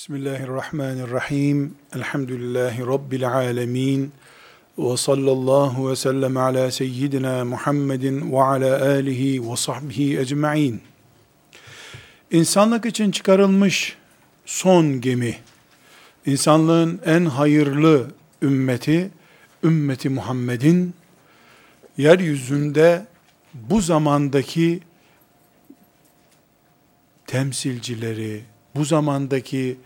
Bismillahirrahmanirrahim. Elhamdülillahi Rabbil alemin. Ve sallallahu ve sellem ala seyyidina Muhammedin ve ala alihi ve sahbihi ecma'in. İnsanlık için çıkarılmış son gemi, insanlığın en hayırlı ümmeti, ümmeti Muhammed'in yeryüzünde bu zamandaki temsilcileri, bu zamandaki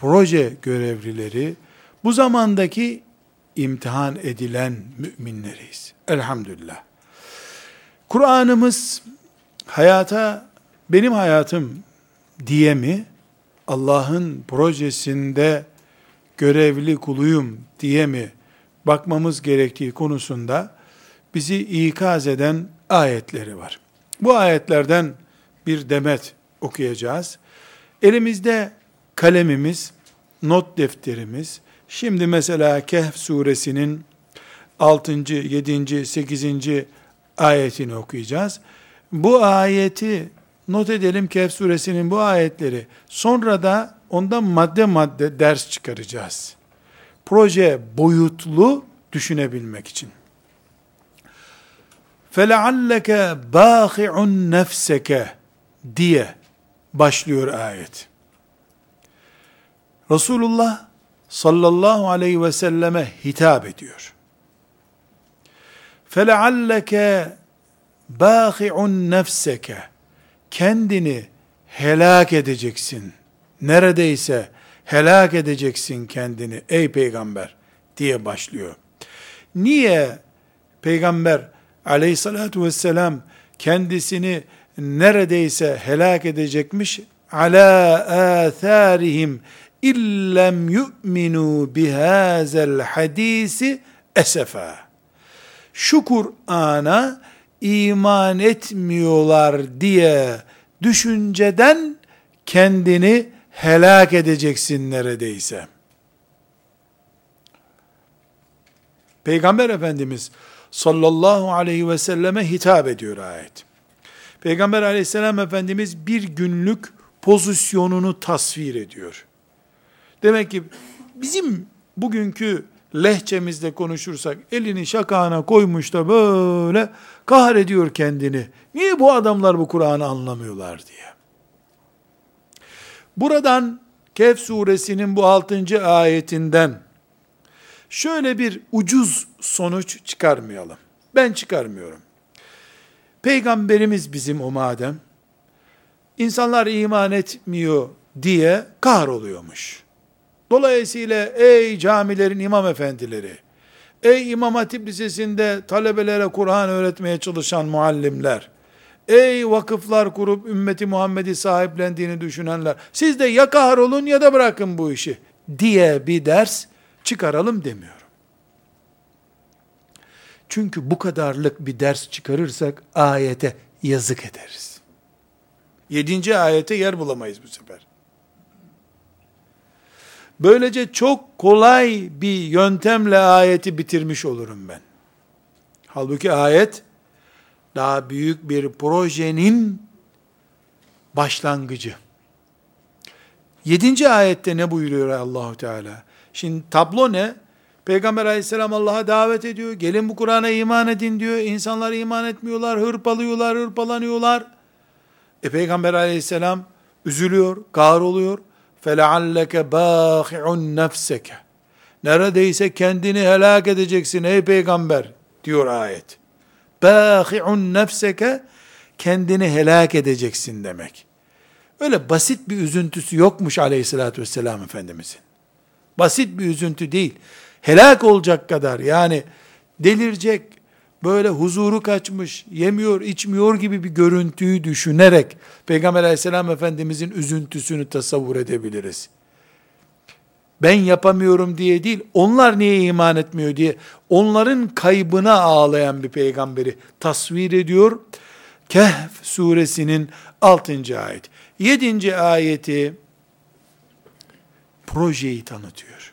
proje görevlileri, bu zamandaki imtihan edilen müminleriyiz. Elhamdülillah. Kur'an'ımız hayata benim hayatım diye mi Allah'ın projesinde görevli kuluyum diye mi bakmamız gerektiği konusunda bizi ikaz eden ayetleri var. Bu ayetlerden bir demet okuyacağız. Elimizde kalemimiz, not defterimiz, şimdi mesela Kehf suresinin 6. 7. 8. ayetini okuyacağız. Bu ayeti not edelim Kehf suresinin bu ayetleri. Sonra da ondan madde madde ders çıkaracağız. Proje boyutlu düşünebilmek için. فَلَعَلَّكَ بَاخِعُنْ نَفْسَكَ diye başlıyor ayet. Resulullah sallallahu aleyhi ve selleme hitap ediyor. فَلَعَلَّكَ بَاخِعُنْ نَفْسَكَ Kendini helak edeceksin. Neredeyse helak edeceksin kendini ey peygamber diye başlıyor. Niye peygamber aleyhissalatu vesselam kendisini neredeyse helak edecekmiş. Ala atharihim illem yu'minu bihazel hadisi esefa. Şu Kur'an'a iman etmiyorlar diye düşünceden kendini helak edeceksin neredeyse. Peygamber Efendimiz sallallahu aleyhi ve selleme hitap ediyor ayet. Peygamber aleyhisselam Efendimiz bir günlük pozisyonunu tasvir ediyor. Demek ki bizim bugünkü lehçemizde konuşursak elini şakağına koymuş da böyle kahrediyor kendini. Niye bu adamlar bu Kur'an'ı anlamıyorlar diye. Buradan Kehf suresinin bu 6. ayetinden şöyle bir ucuz sonuç çıkarmayalım. Ben çıkarmıyorum. Peygamberimiz bizim o madem. İnsanlar iman etmiyor diye kahroluyormuş. Dolayısıyla ey camilerin imam efendileri, ey İmam Hatip Lisesi'nde talebelere Kur'an öğretmeye çalışan muallimler, ey vakıflar kurup ümmeti Muhammed'i sahiplendiğini düşünenler, siz de ya kahrolun ya da bırakın bu işi diye bir ders çıkaralım demiyor. Çünkü bu kadarlık bir ders çıkarırsak ayete yazık ederiz. Yedinci ayete yer bulamayız bu sefer. Böylece çok kolay bir yöntemle ayeti bitirmiş olurum ben. Halbuki ayet daha büyük bir projenin başlangıcı. Yedinci ayette ne buyuruyor Allahu Teala? Şimdi tablo ne? Peygamber aleyhisselam Allah'a davet ediyor. Gelin bu Kur'an'a iman edin diyor. İnsanlar iman etmiyorlar, hırpalıyorlar, hırpalanıyorlar. E Peygamber aleyhisselam üzülüyor, kahroluyor. فَلَعَلَّكَ بَاخِعُنْ نَفْسَكَ Neredeyse kendini helak edeceksin ey peygamber diyor ayet. بَاخِعُنْ نَفْسَكَ Kendini helak edeceksin demek. Öyle basit bir üzüntüsü yokmuş aleyhissalatü vesselam Efendimizin. Basit bir üzüntü değil helak olacak kadar yani delirecek, böyle huzuru kaçmış, yemiyor, içmiyor gibi bir görüntüyü düşünerek Peygamber aleyhisselam efendimizin üzüntüsünü tasavvur edebiliriz. Ben yapamıyorum diye değil, onlar niye iman etmiyor diye, onların kaybına ağlayan bir peygamberi tasvir ediyor. Kehf suresinin 6. ayet. 7. ayeti projeyi tanıtıyor.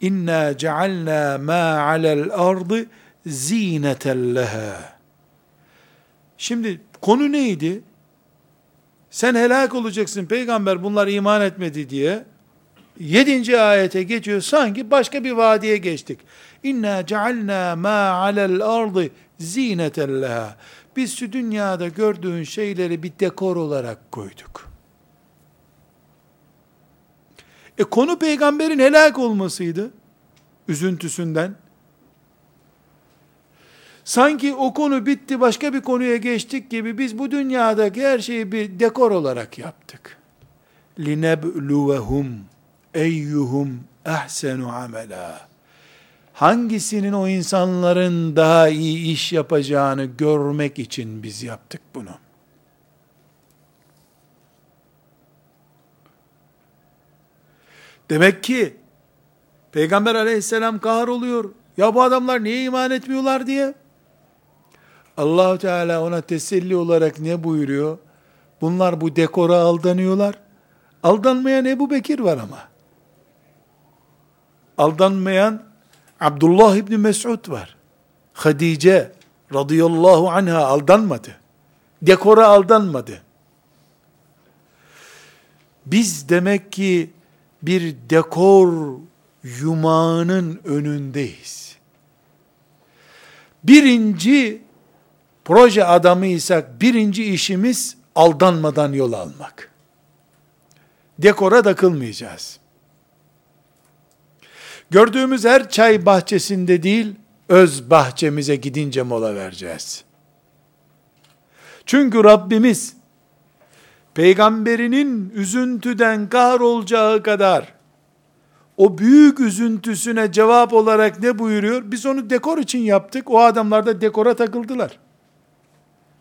İnna cealna ma alel ardı zineten leha. Şimdi konu neydi? sen helak olacaksın peygamber bunlar iman etmedi diye yedinci ayete geçiyor sanki başka bir vadiye geçtik. İnna cealna ma alel ardı zineten leha. Biz şu dünyada gördüğün şeyleri bir dekor olarak koyduk. E konu peygamberin helak olmasıydı. Üzüntüsünden. Sanki o konu bitti başka bir konuya geçtik gibi biz bu dünyadaki her şeyi bir dekor olarak yaptık. لِنَبْلُوَهُمْ eyyuhum ehsenu amela. Hangisinin o insanların daha iyi iş yapacağını görmek için biz yaptık bunu. Demek ki Peygamber aleyhisselam kahroluyor. Ya bu adamlar niye iman etmiyorlar diye. allah Teala ona teselli olarak ne buyuruyor? Bunlar bu dekora aldanıyorlar. Aldanmayan Ebu Bekir var ama. Aldanmayan Abdullah İbni Mesud var. Hadice radıyallahu anha aldanmadı. Dekora aldanmadı. Biz demek ki bir dekor yumağının önündeyiz. Birinci proje adamıysak birinci işimiz aldanmadan yol almak. Dekora takılmayacağız. Gördüğümüz her çay bahçesinde değil, öz bahçemize gidince mola vereceğiz. Çünkü Rabbimiz, peygamberinin üzüntüden kahrolacağı kadar, o büyük üzüntüsüne cevap olarak ne buyuruyor? Biz onu dekor için yaptık, o adamlar da dekora takıldılar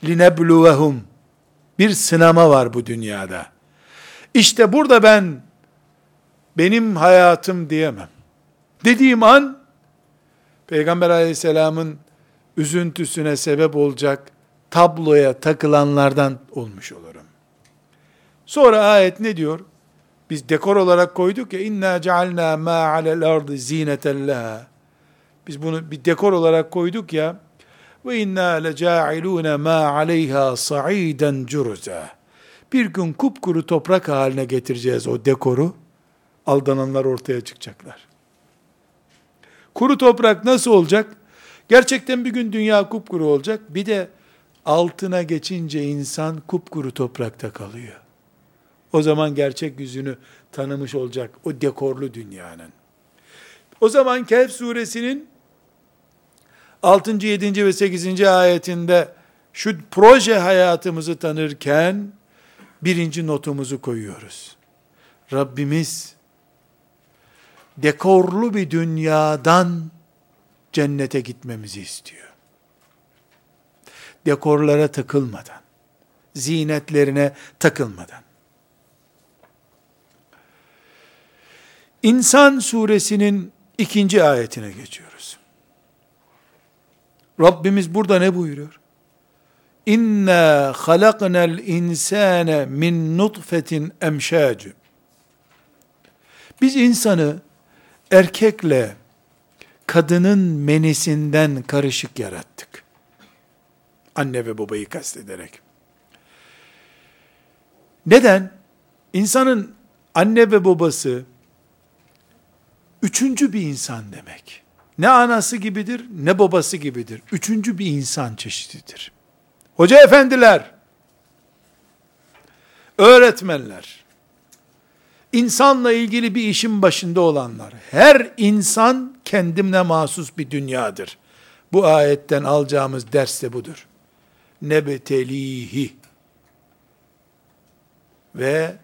linebluvehum. Bir sınama var bu dünyada. İşte burada ben benim hayatım diyemem. Dediğim an Peygamber Aleyhisselam'ın üzüntüsüne sebep olacak tabloya takılanlardan olmuş olurum. Sonra ayet ne diyor? Biz dekor olarak koyduk ya inna cealna ma alel ardı zineten Biz bunu bir dekor olarak koyduk ya ve inna lecailune ma aleyha sa'iden curuza. Bir gün kupkuru toprak haline getireceğiz o dekoru. Aldananlar ortaya çıkacaklar. Kuru toprak nasıl olacak? Gerçekten bir gün dünya kupkuru olacak. Bir de altına geçince insan kupkuru toprakta kalıyor. O zaman gerçek yüzünü tanımış olacak o dekorlu dünyanın. O zaman Kehf suresinin 6. 7. ve 8. ayetinde şu proje hayatımızı tanırken birinci notumuzu koyuyoruz. Rabbimiz dekorlu bir dünyadan cennete gitmemizi istiyor. Dekorlara takılmadan, zinetlerine takılmadan. İnsan suresinin ikinci ayetine geçiyoruz. Rabbimiz burada ne buyuruyor? İnna halaknal insane min nutfetin emşacı. Biz insanı erkekle kadının menisinden karışık yarattık. Anne ve babayı kastederek. Neden? İnsanın anne ve babası üçüncü bir insan demek. Ne anası gibidir, ne babası gibidir. Üçüncü bir insan çeşididir. Hoca efendiler, öğretmenler, insanla ilgili bir işin başında olanlar, her insan kendimle mahsus bir dünyadır. Bu ayetten alacağımız ders de budur. Nebetelihi. Ve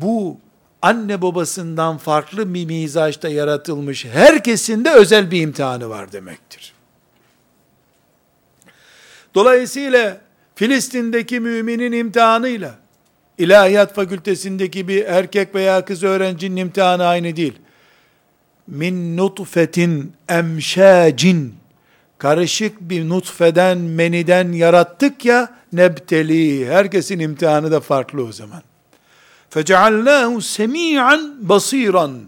bu anne babasından farklı bir mizaçta yaratılmış herkesin de özel bir imtihanı var demektir. Dolayısıyla Filistin'deki müminin imtihanıyla İlahiyat fakültesindeki bir erkek veya kız öğrencinin imtihanı aynı değil. Min nutfetin emşacin karışık bir nutfeden, meniden yarattık ya nebteli. Herkesin imtihanı da farklı o zaman. Feceallâhu semî'an basiran.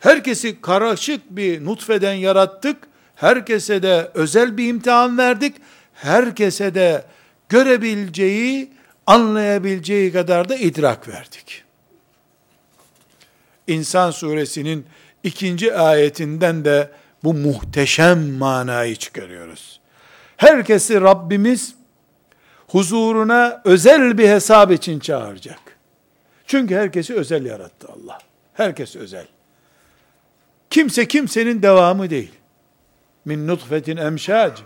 Herkesi karışık bir nutfeden yarattık. Herkese de özel bir imtihan verdik. Herkese de görebileceği anlayabileceği kadar da idrak verdik. İnsan suresinin ikinci ayetinden de bu muhteşem manayı çıkarıyoruz. Herkesi Rabbimiz huzuruna özel bir hesap için çağıracak. Çünkü herkesi özel yarattı Allah. Herkes özel. Kimse kimsenin devamı değil. Min nutfetin emşac.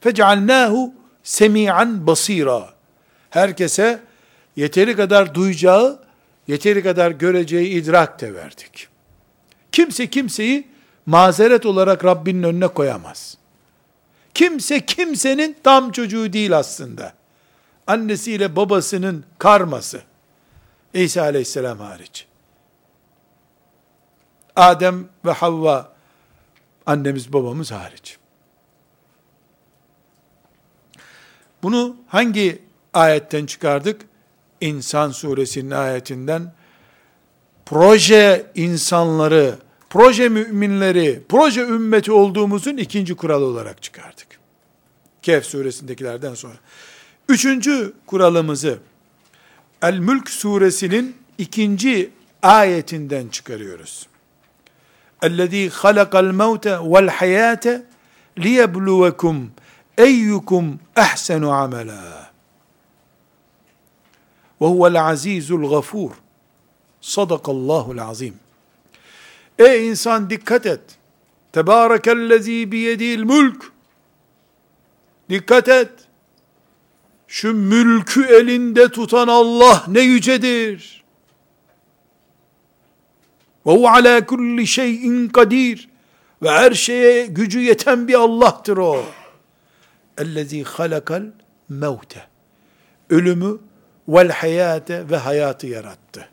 Fecalnahu semi'an basira. Herkese yeteri kadar duyacağı, yeteri kadar göreceği idrak de verdik. Kimse kimseyi mazeret olarak Rabbinin önüne koyamaz. Kimse kimsenin tam çocuğu değil aslında. Annesiyle babasının karması. İsa aleyhisselam hariç. Adem ve Havva annemiz babamız hariç. Bunu hangi ayetten çıkardık? İnsan suresinin ayetinden proje insanları, proje müminleri, proje ümmeti olduğumuzun ikinci kuralı olarak çıkardık. Kehf suresindekilerden sonra. Üçüncü kuralımızı El-Mülk suresinin ikinci ayetinden çıkarıyoruz. اَلَّذ۪ي خَلَقَ الْمَوْتَ وَالْحَيَاةَ لِيَبْلُوَكُمْ eyyukum ehsenu amela. Ve huvel azizul gafur. Sadakallahul azim. Ey insan dikkat et. Tebârekellezî biyedil mülk. Dikkat et. şu mülkü elinde tutan Allah ne yücedir. Ve hu ala kulli şeyin kadir. Ve her şeye gücü yeten bir Allah'tır o. Ellezî halakal mevte. Ölümü vel hayate ve hayatı yarattı.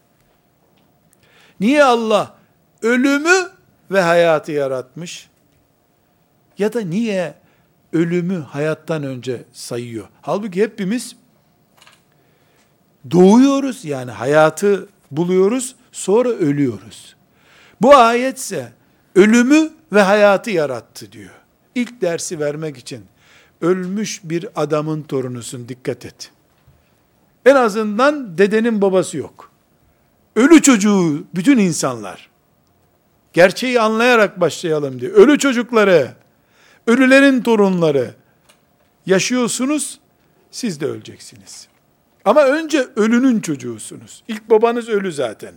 Niye Allah ölümü ve hayatı yaratmış? Ya da niye ölümü hayattan önce sayıyor? Halbuki hepimiz doğuyoruz yani hayatı buluyoruz sonra ölüyoruz. Bu ayetse ölümü ve hayatı yarattı diyor. İlk dersi vermek için ölmüş bir adamın torunusun dikkat et. En azından dedenin babası yok. Ölü çocuğu bütün insanlar. Gerçeği anlayarak başlayalım diye. Ölü çocukları, ölülerin torunları yaşıyorsunuz, siz de öleceksiniz. Ama önce ölünün çocuğusunuz. İlk babanız ölü zaten.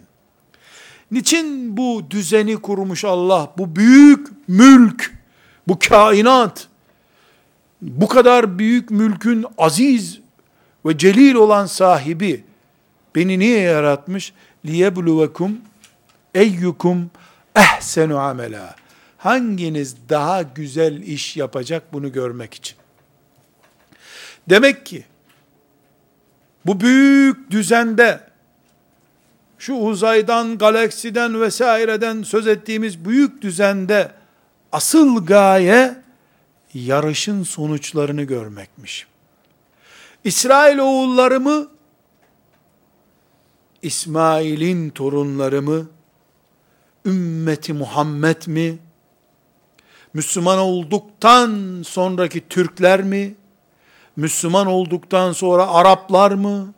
Niçin bu düzeni kurmuş Allah, bu büyük mülk, bu kainat, bu kadar büyük mülkün aziz ve celil olan sahibi beni niye yaratmış? لِيَبْلُوَكُمْ eyyukum ehsenu amela. Hanginiz daha güzel iş yapacak bunu görmek için. Demek ki bu büyük düzende şu uzaydan, galaksiden vesaireden söz ettiğimiz büyük düzende asıl gaye yarışın sonuçlarını görmekmiş. İsrail oğulları mı, İsmail'in torunları mı, ümmeti Muhammed mi, Müslüman olduktan sonraki Türkler mi, Müslüman olduktan sonra Araplar mı,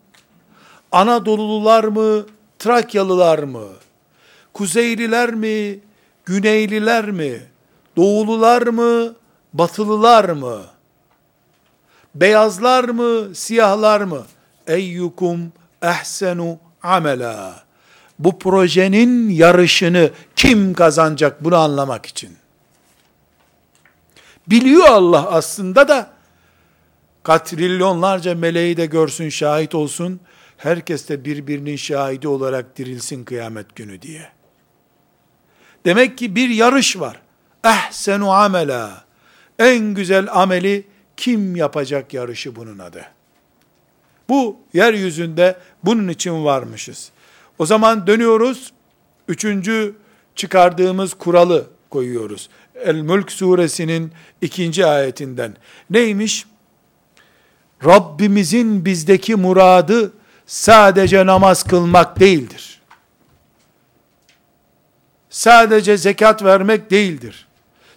Anadolulular mı, Trakyalılar mı, Kuzeyliler mi, Güneyliler mi, Doğulular mı, batılılar mı? Beyazlar mı, siyahlar mı? Eyyukum ehsenu amela. Bu projenin yarışını kim kazanacak bunu anlamak için. Biliyor Allah aslında da katrilyonlarca meleği de görsün, şahit olsun. Herkes de birbirinin şahidi olarak dirilsin kıyamet günü diye. Demek ki bir yarış var. Ehsenu amela. En güzel ameli kim yapacak yarışı bunun adı. Bu yeryüzünde bunun için varmışız. O zaman dönüyoruz. Üçüncü çıkardığımız kuralı koyuyoruz. El-Mülk suresinin ikinci ayetinden. Neymiş? Rabbimizin bizdeki muradı sadece namaz kılmak değildir. Sadece zekat vermek değildir.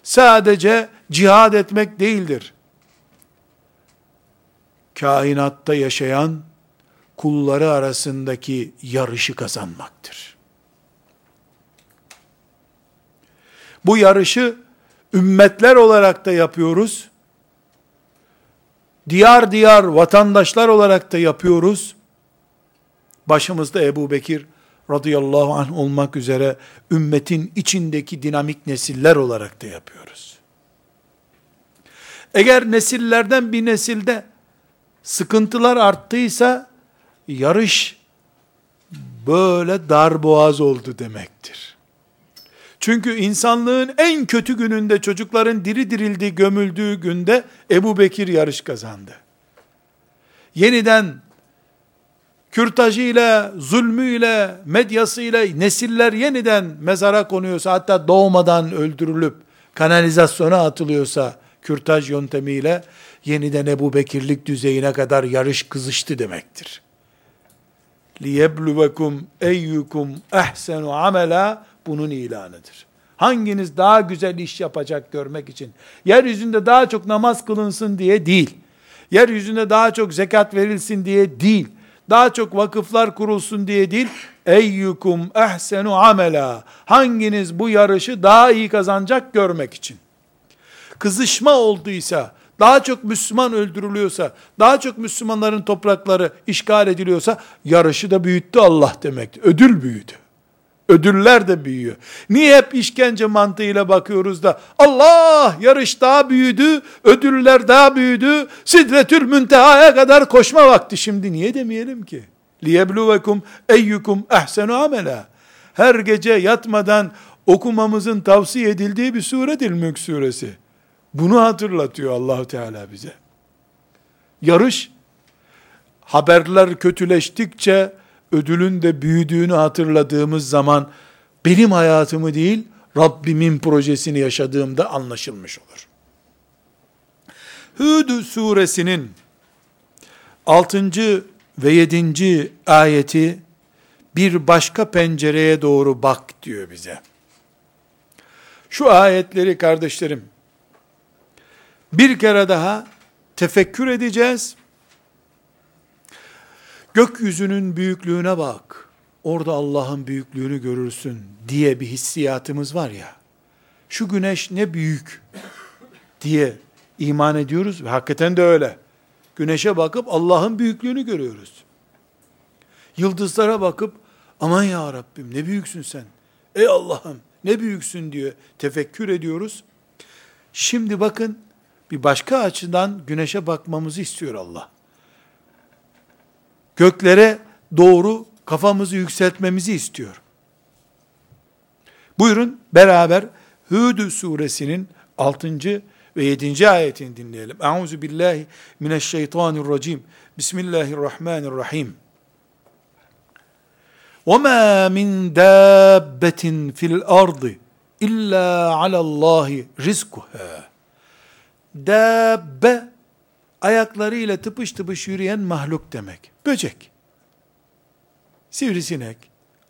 Sadece cihad etmek değildir. kainatta yaşayan kulları arasındaki yarışı kazanmaktır. Bu yarışı ümmetler olarak da yapıyoruz. Diyar diyar vatandaşlar olarak da yapıyoruz. Başımızda Ebu Bekir radıyallahu anh olmak üzere ümmetin içindeki dinamik nesiller olarak da yapıyoruz. Eğer nesillerden bir nesilde sıkıntılar arttıysa yarış böyle darboğaz oldu demektir. Çünkü insanlığın en kötü gününde çocukların diri dirildiği, gömüldüğü günde Ebu Bekir yarış kazandı. Yeniden kürtajıyla, zulmüyle, medyasıyla nesiller yeniden mezara konuyorsa, hatta doğmadan öldürülüp kanalizasyona atılıyorsa, kürtaj yöntemiyle yeniden Ebu Bekirlik düzeyine kadar yarış kızıştı demektir. لِيَبْلُوَكُمْ اَيُّكُمْ اَحْسَنُ amela bunun ilanıdır. Hanginiz daha güzel iş yapacak görmek için. Yeryüzünde daha çok namaz kılınsın diye değil. Yeryüzünde daha çok zekat verilsin diye değil. Daha çok vakıflar kurulsun diye değil. Eyyukum ehsenu amela. Hanginiz bu yarışı daha iyi kazanacak görmek için. Kızışma olduysa, daha çok Müslüman öldürülüyorsa, daha çok Müslümanların toprakları işgal ediliyorsa, yarışı da büyüttü Allah demektir. Ödül büyüdü. Ödüller de büyüyor. Niye hep işkence mantığıyla bakıyoruz da Allah yarış daha büyüdü, ödüller daha büyüdü, sidretül müntehaya kadar koşma vakti şimdi niye demeyelim ki? Liyebluvekum eyyukum ehsenu amela. Her gece yatmadan okumamızın tavsiye edildiği bir suredir Mülk suresi. Bunu hatırlatıyor Allahu Teala bize. Yarış haberler kötüleştikçe ödülün de büyüdüğünü hatırladığımız zaman benim hayatımı değil Rabbimin projesini yaşadığımda anlaşılmış olur. Hud suresinin 6. ve 7. ayeti bir başka pencereye doğru bak diyor bize. Şu ayetleri kardeşlerim bir kere daha tefekkür edeceğiz gökyüzünün büyüklüğüne bak, orada Allah'ın büyüklüğünü görürsün diye bir hissiyatımız var ya, şu güneş ne büyük diye iman ediyoruz ve hakikaten de öyle. Güneşe bakıp Allah'ın büyüklüğünü görüyoruz. Yıldızlara bakıp aman ya Rabbim ne büyüksün sen. Ey Allah'ım ne büyüksün diyor. Tefekkür ediyoruz. Şimdi bakın bir başka açıdan güneşe bakmamızı istiyor Allah göklere doğru kafamızı yükseltmemizi istiyor. Buyurun beraber Hud suresinin 6. ve 7. ayetini dinleyelim. Euzu billahi mineşşeytanirracim. Bismillahirrahmanirrahim. وَمَا مِنْ دَابَّةٍ فِي الْأَرْضِ اِلَّا عَلَى اللّٰهِ رِزْقُهَا Dabbe ayaklarıyla tıpış tıpış yürüyen mahluk demek. Böcek, sivrisinek,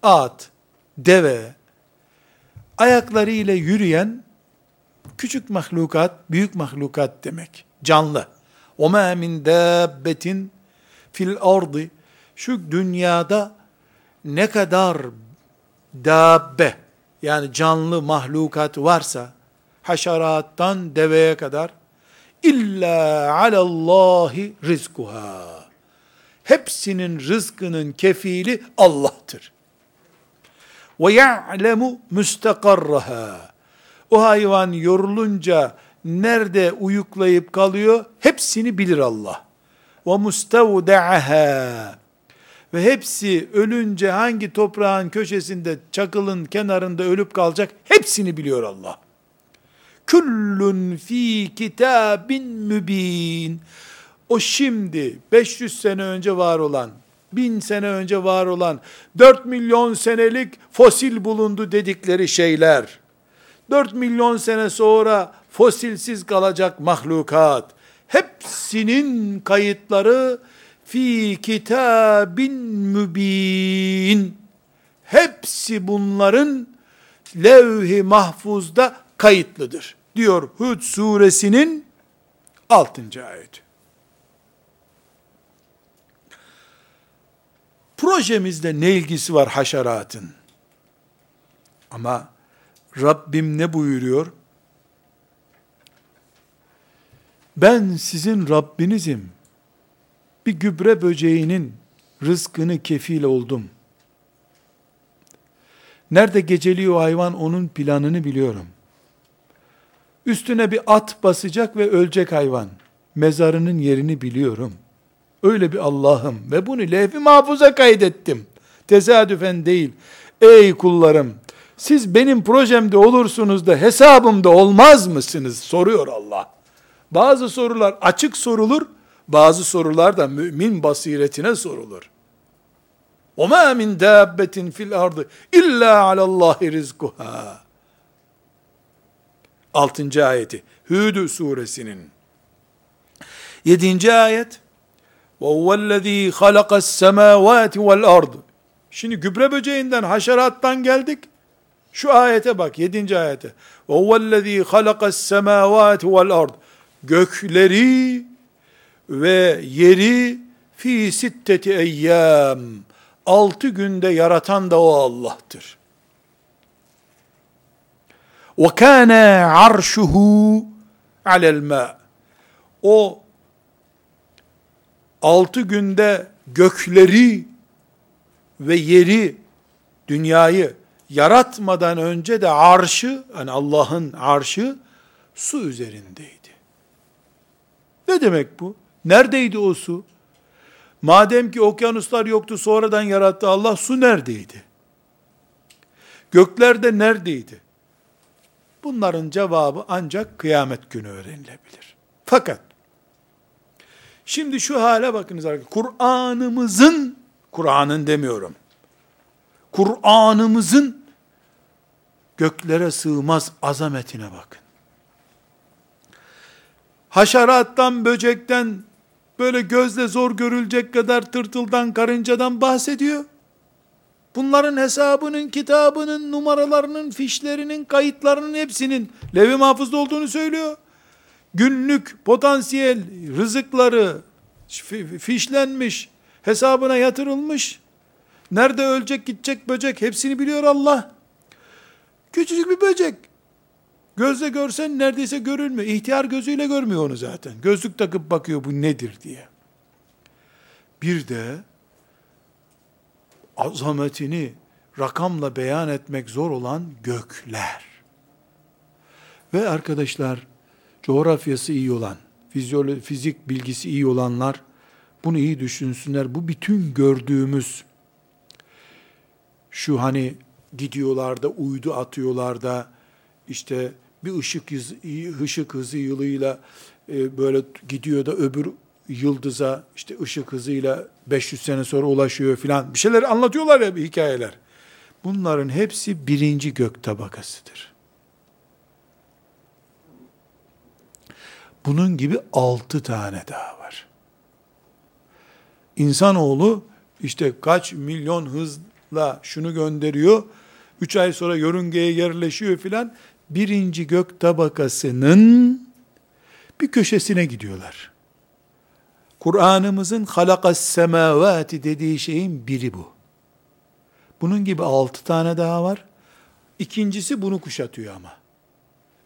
at, deve, ayaklarıyla yürüyen küçük mahlukat, büyük mahlukat demek. Canlı. وَمَا مِنْ دَابَّةٍ fil ardı şu dünyada ne kadar dabbe yani canlı mahlukat varsa haşerattan deveye kadar İlla alallahi rizkuha. Hepsinin rızkının kefili Allah'tır. Ve ya'lemu müstakarraha. O hayvan yorulunca nerede uyuklayıp kalıyor? Hepsini bilir Allah. Ve mustavda'aha. Ve hepsi ölünce hangi toprağın köşesinde, çakılın kenarında ölüp kalacak? Hepsini biliyor Allah. Küllün fi kitabin mübin. O şimdi 500 sene önce var olan, 1000 sene önce var olan, 4 milyon senelik fosil bulundu dedikleri şeyler, 4 milyon sene sonra fosilsiz kalacak mahlukat, hepsinin kayıtları fi kitabin mübin. Hepsi bunların levh-i mahfuzda kayıtlıdır diyor Hud suresinin 6. ayeti. projemizde ne ilgisi var haşeratın? Ama Rabbim ne buyuruyor? Ben sizin Rabbinizim. Bir gübre böceğinin rızkını kefil oldum. Nerede geceliyor hayvan onun planını biliyorum. Üstüne bir at basacak ve ölecek hayvan. Mezarının yerini biliyorum. Öyle bir Allah'ım ve bunu levh-i mahfuza kaydettim. Tesadüfen değil. Ey kullarım, siz benim projemde olursunuz da hesabımda olmaz mısınız? Soruyor Allah. Bazı sorular açık sorulur, bazı sorular da mümin basiretine sorulur. وَمَا مِنْ دَابَّةٍ فِي الْأَرْضِ اِلَّا عَلَى اللّٰهِ رِزْقُهَا Altıncı ayeti. Hud suresinin. Yedinci ayet. وَهُوَ الَّذ۪ي خَلَقَ السَّمَاوَاتِ وَالْأَرْضِ Şimdi gübre böceğinden, haşerattan geldik. Şu ayete bak, yedinci ayete. وَهُوَ الَّذ۪ي خَلَقَ السَّمَاوَاتِ وَالْأَرْضِ Gökleri ve yeri fi sitteti eyyam. Altı günde yaratan da o Allah'tır. وَكَانَ عَرْشُهُ عَلَى الْمَاءِ O altı günde gökleri ve yeri, dünyayı yaratmadan önce de arşı, yani Allah'ın arşı su üzerindeydi. Ne demek bu? Neredeydi o su? Madem ki okyanuslar yoktu sonradan yarattı Allah su neredeydi? Göklerde neredeydi? Bunların cevabı ancak kıyamet günü öğrenilebilir. Fakat şimdi şu hale bakınız arkadaşlar. Kur'an'ımızın Kur'an'ın demiyorum. Kur'an'ımızın göklere sığmaz azametine bakın. Haşerattan, böcekten, böyle gözle zor görülecek kadar tırtıldan, karıncadan bahsediyor. Bunların hesabının, kitabının, numaralarının, fişlerinin, kayıtlarının hepsinin levi mahfuzda olduğunu söylüyor. Günlük potansiyel rızıkları fişlenmiş, hesabına yatırılmış. Nerede ölecek, gidecek böcek hepsini biliyor Allah. Küçücük bir böcek. Gözle görsen neredeyse görülmüyor. İhtiyar gözüyle görmüyor onu zaten. Gözlük takıp bakıyor bu nedir diye. Bir de azametini rakamla beyan etmek zor olan gökler. Ve arkadaşlar coğrafyası iyi olan, fizyoloji, fizik bilgisi iyi olanlar bunu iyi düşünsünler. Bu bütün gördüğümüz şu hani gidiyorlar da uydu atıyorlar da işte bir ışık hızı, ışık hızı yılıyla e, böyle gidiyor da öbür yıldıza işte ışık hızıyla 500 sene sonra ulaşıyor filan. Bir şeyler anlatıyorlar ya bir hikayeler. Bunların hepsi birinci gök tabakasıdır. Bunun gibi altı tane daha var. İnsanoğlu işte kaç milyon hızla şunu gönderiyor, üç ay sonra yörüngeye yerleşiyor filan, birinci gök tabakasının bir köşesine gidiyorlar. Kur'an'ımızın halakas semavati dediği şeyin biri bu. Bunun gibi altı tane daha var. İkincisi bunu kuşatıyor ama.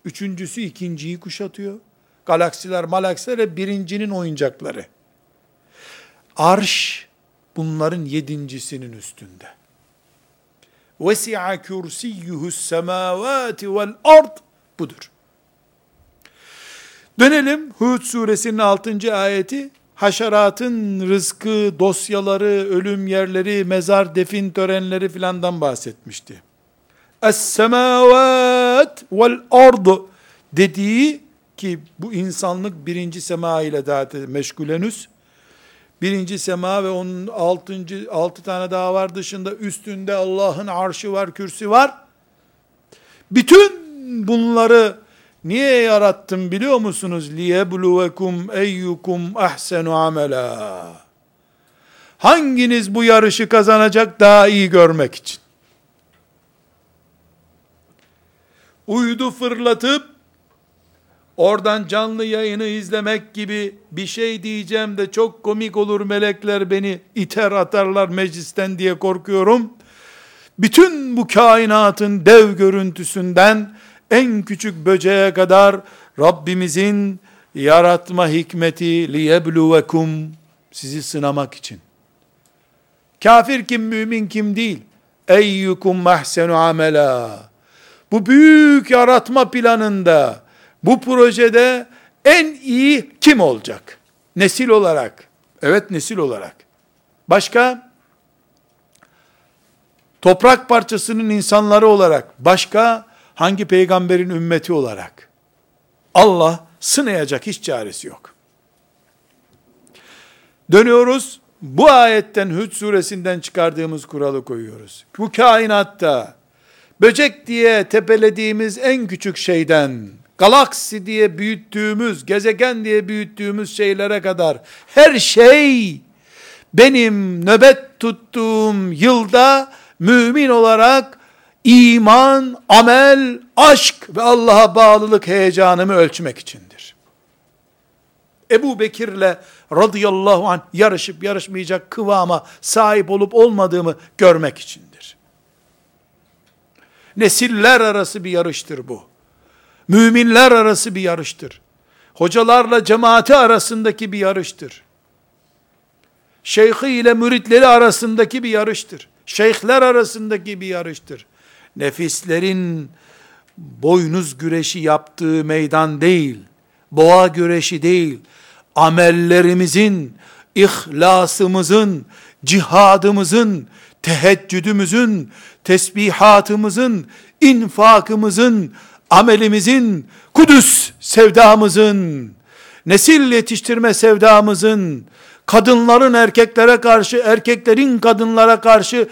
Üçüncüsü ikinciyi kuşatıyor. Galaksiler, malaksiler birincinin oyuncakları. Arş bunların yedincisinin üstünde. وَسِعَ كُرْسِيُّهُ السَّمَاوَاتِ وَالْأَرْضِ Budur. Dönelim Hud suresinin 6. ayeti haşeratın rızkı, dosyaları, ölüm yerleri, mezar defin törenleri filandan bahsetmişti. Es-semavat vel ard dediği ki bu insanlık birinci sema ile daha meşgul henüz. Birinci sema ve onun altıncı, altı tane daha var dışında üstünde Allah'ın arşı var, kürsü var. Bütün bunları niye yarattım biliyor musunuz? لِيَبْلُوَكُمْ اَيُّكُمْ اَحْسَنُ amela. Hanginiz bu yarışı kazanacak daha iyi görmek için? Uydu fırlatıp oradan canlı yayını izlemek gibi bir şey diyeceğim de çok komik olur melekler beni iter atarlar meclisten diye korkuyorum. Bütün bu kainatın dev görüntüsünden en küçük böceğe kadar Rabbimizin yaratma hikmeti liyebluvekum sizi sınamak için. Kafir kim, mümin kim değil. Eyyukum mahsenu amela. Bu büyük yaratma planında, bu projede en iyi kim olacak? Nesil olarak. Evet nesil olarak. Başka? Toprak parçasının insanları olarak. Başka? Hangi peygamberin ümmeti olarak? Allah sınayacak hiç çaresi yok. Dönüyoruz. Bu ayetten Hud suresinden çıkardığımız kuralı koyuyoruz. Bu kainatta böcek diye tepelediğimiz en küçük şeyden galaksi diye büyüttüğümüz, gezegen diye büyüttüğümüz şeylere kadar her şey benim nöbet tuttuğum yılda mümin olarak iman, amel, aşk ve Allah'a bağlılık heyecanımı ölçmek içindir. Ebu Bekir'le radıyallahu anh yarışıp yarışmayacak kıvama sahip olup olmadığımı görmek içindir. Nesiller arası bir yarıştır bu. Müminler arası bir yarıştır. Hocalarla cemaati arasındaki bir yarıştır. Şeyhi ile müritleri arasındaki bir yarıştır. Şeyhler arasındaki bir yarıştır. Nefislerin boynuz güreşi yaptığı meydan değil, boğa güreşi değil, amellerimizin, ihlasımızın, cihadımızın, teheccüdümüzün, tesbihatımızın, infakımızın, amelimizin, Kudüs sevdamızın, nesil yetiştirme sevdamızın, kadınların erkeklere karşı, erkeklerin kadınlara karşı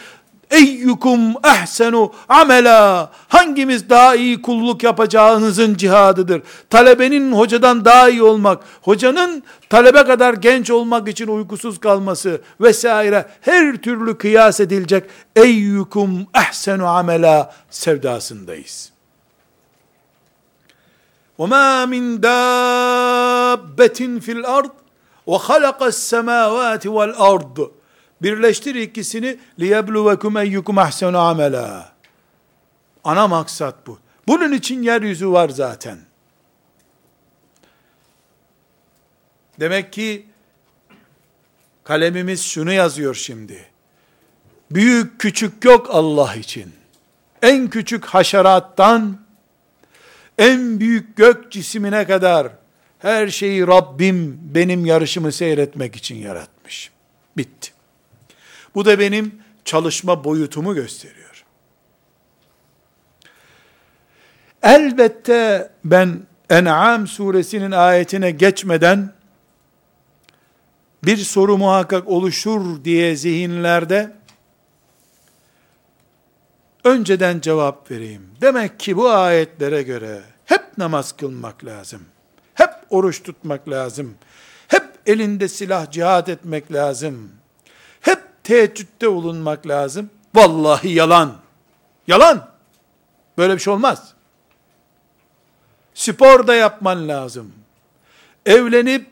Eyyukum ehsenu amela. Hangimiz daha iyi kulluk yapacağınızın cihadıdır. Talebenin hocadan daha iyi olmak, hocanın talebe kadar genç olmak için uykusuz kalması vesaire her türlü kıyas edilecek eyyukum ehsenu amela sevdasındayız. وَمَا مِنْ دَابَّةٍ فِي الْأَرْضِ وَخَلَقَ السَّمَاوَاتِ وَالْأَرْضِ Birleştir ikisini liyebluvekum eyyukum ahsenu amela. Ana maksat bu. Bunun için yeryüzü var zaten. Demek ki kalemimiz şunu yazıyor şimdi. Büyük küçük yok Allah için. En küçük haşerattan en büyük gök cisimine kadar her şeyi Rabbim benim yarışımı seyretmek için yaratmış. Bitti. Bu da benim çalışma boyutumu gösteriyor. Elbette ben En'am suresinin ayetine geçmeden bir soru muhakkak oluşur diye zihinlerde önceden cevap vereyim. Demek ki bu ayetlere göre hep namaz kılmak lazım. Hep oruç tutmak lazım. Hep elinde silah cihat etmek lazım teheccüde bulunmak lazım. Vallahi yalan. Yalan. Böyle bir şey olmaz. Spor da yapman lazım. Evlenip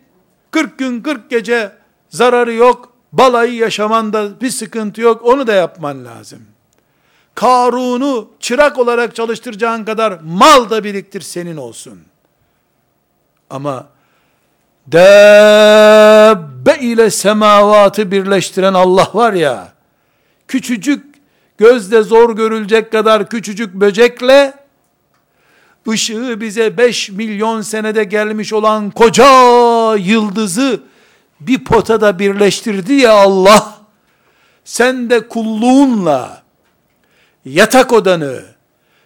40 gün 40 gece zararı yok. Balayı yaşamanda bir sıkıntı yok. Onu da yapman lazım. Karun'u çırak olarak çalıştıracağın kadar mal da biriktir senin olsun. Ama Dabbe ile semavatı birleştiren Allah var ya, küçücük, gözde zor görülecek kadar küçücük böcekle, ışığı bize 5 milyon senede gelmiş olan koca yıldızı bir potada birleştirdi ya Allah, sen de kulluğunla, yatak odanı,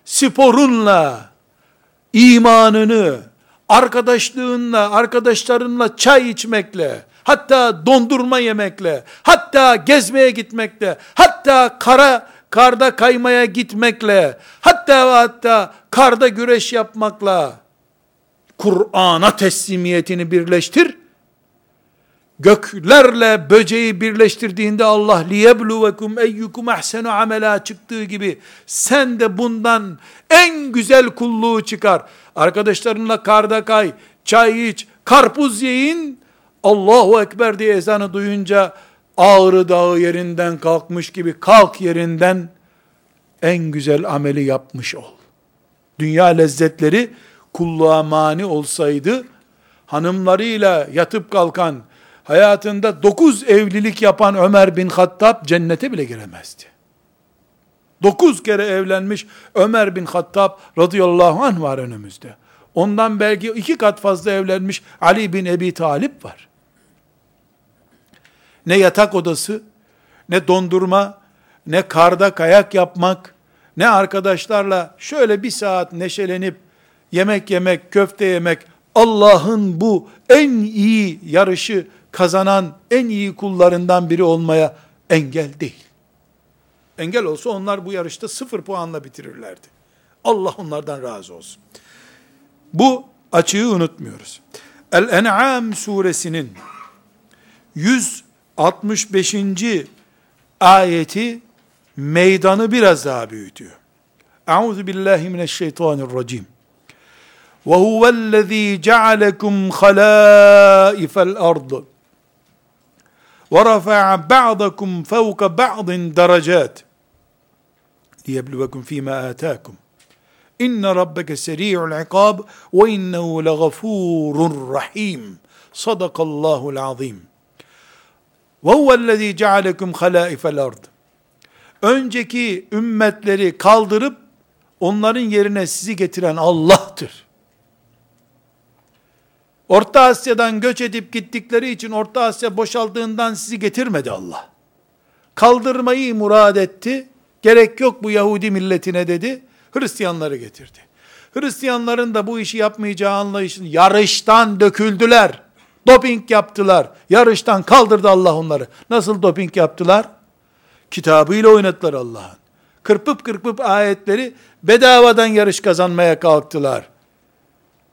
sporunla, imanını, arkadaşlığınla, arkadaşlarınla çay içmekle, hatta dondurma yemekle, hatta gezmeye gitmekle, hatta kara karda kaymaya gitmekle, hatta hatta karda güreş yapmakla Kur'an'a teslimiyetini birleştir. göklerle böceği birleştirdiğinde Allah liyebluvekum eyyukum ahsenu amela çıktığı gibi sen de bundan en güzel kulluğu çıkar. Arkadaşlarınla karda kay, çay iç, karpuz yiyin. Allahu Ekber diye ezanı duyunca ağrı dağı yerinden kalkmış gibi kalk yerinden en güzel ameli yapmış ol. Dünya lezzetleri kulluğa mani olsaydı hanımlarıyla yatıp kalkan hayatında dokuz evlilik yapan Ömer bin Hattab cennete bile giremezdi. Dokuz kere evlenmiş Ömer bin Hattab radıyallahu anh var önümüzde. Ondan belki iki kat fazla evlenmiş Ali bin Ebi Talip var. Ne yatak odası, ne dondurma, ne karda kayak yapmak, ne arkadaşlarla şöyle bir saat neşelenip yemek yemek, köfte yemek, Allah'ın bu en iyi yarışı kazanan en iyi kullarından biri olmaya engel değil. Engel olsa onlar bu yarışta sıfır puanla bitirirlerdi. Allah onlardan razı olsun. Bu açığı unutmuyoruz. El-En'am suresinin 65. ayeti meydanı biraz daha büyütüyor. Euzu billahi mineşşeytanirracim. Ve huvellezî cealekum halâifel ardı. Ve rafa'a ba'dakum fevka ba'din derecât. Liyebluvekum fîmâ âtâkum. İnne rabbeke seri'ul ikab ve innehu leğafurur rahim. Sadakallahul azim. وهو الذي جعلكم خلائف الأرض önceki ümmetleri kaldırıp onların yerine sizi getiren Allah'tır. Orta Asya'dan göç edip gittikleri için Orta Asya boşaldığından sizi getirmedi Allah. Kaldırmayı murad etti. Gerek yok bu Yahudi milletine dedi. Hristiyanları getirdi. Hristiyanların da bu işi yapmayacağı anlayışın yarıştan döküldüler. Doping yaptılar. Yarıştan kaldırdı Allah onları. Nasıl doping yaptılar? Kitabıyla oynattılar Allah'ın. Kırpıp kırpıp ayetleri bedavadan yarış kazanmaya kalktılar.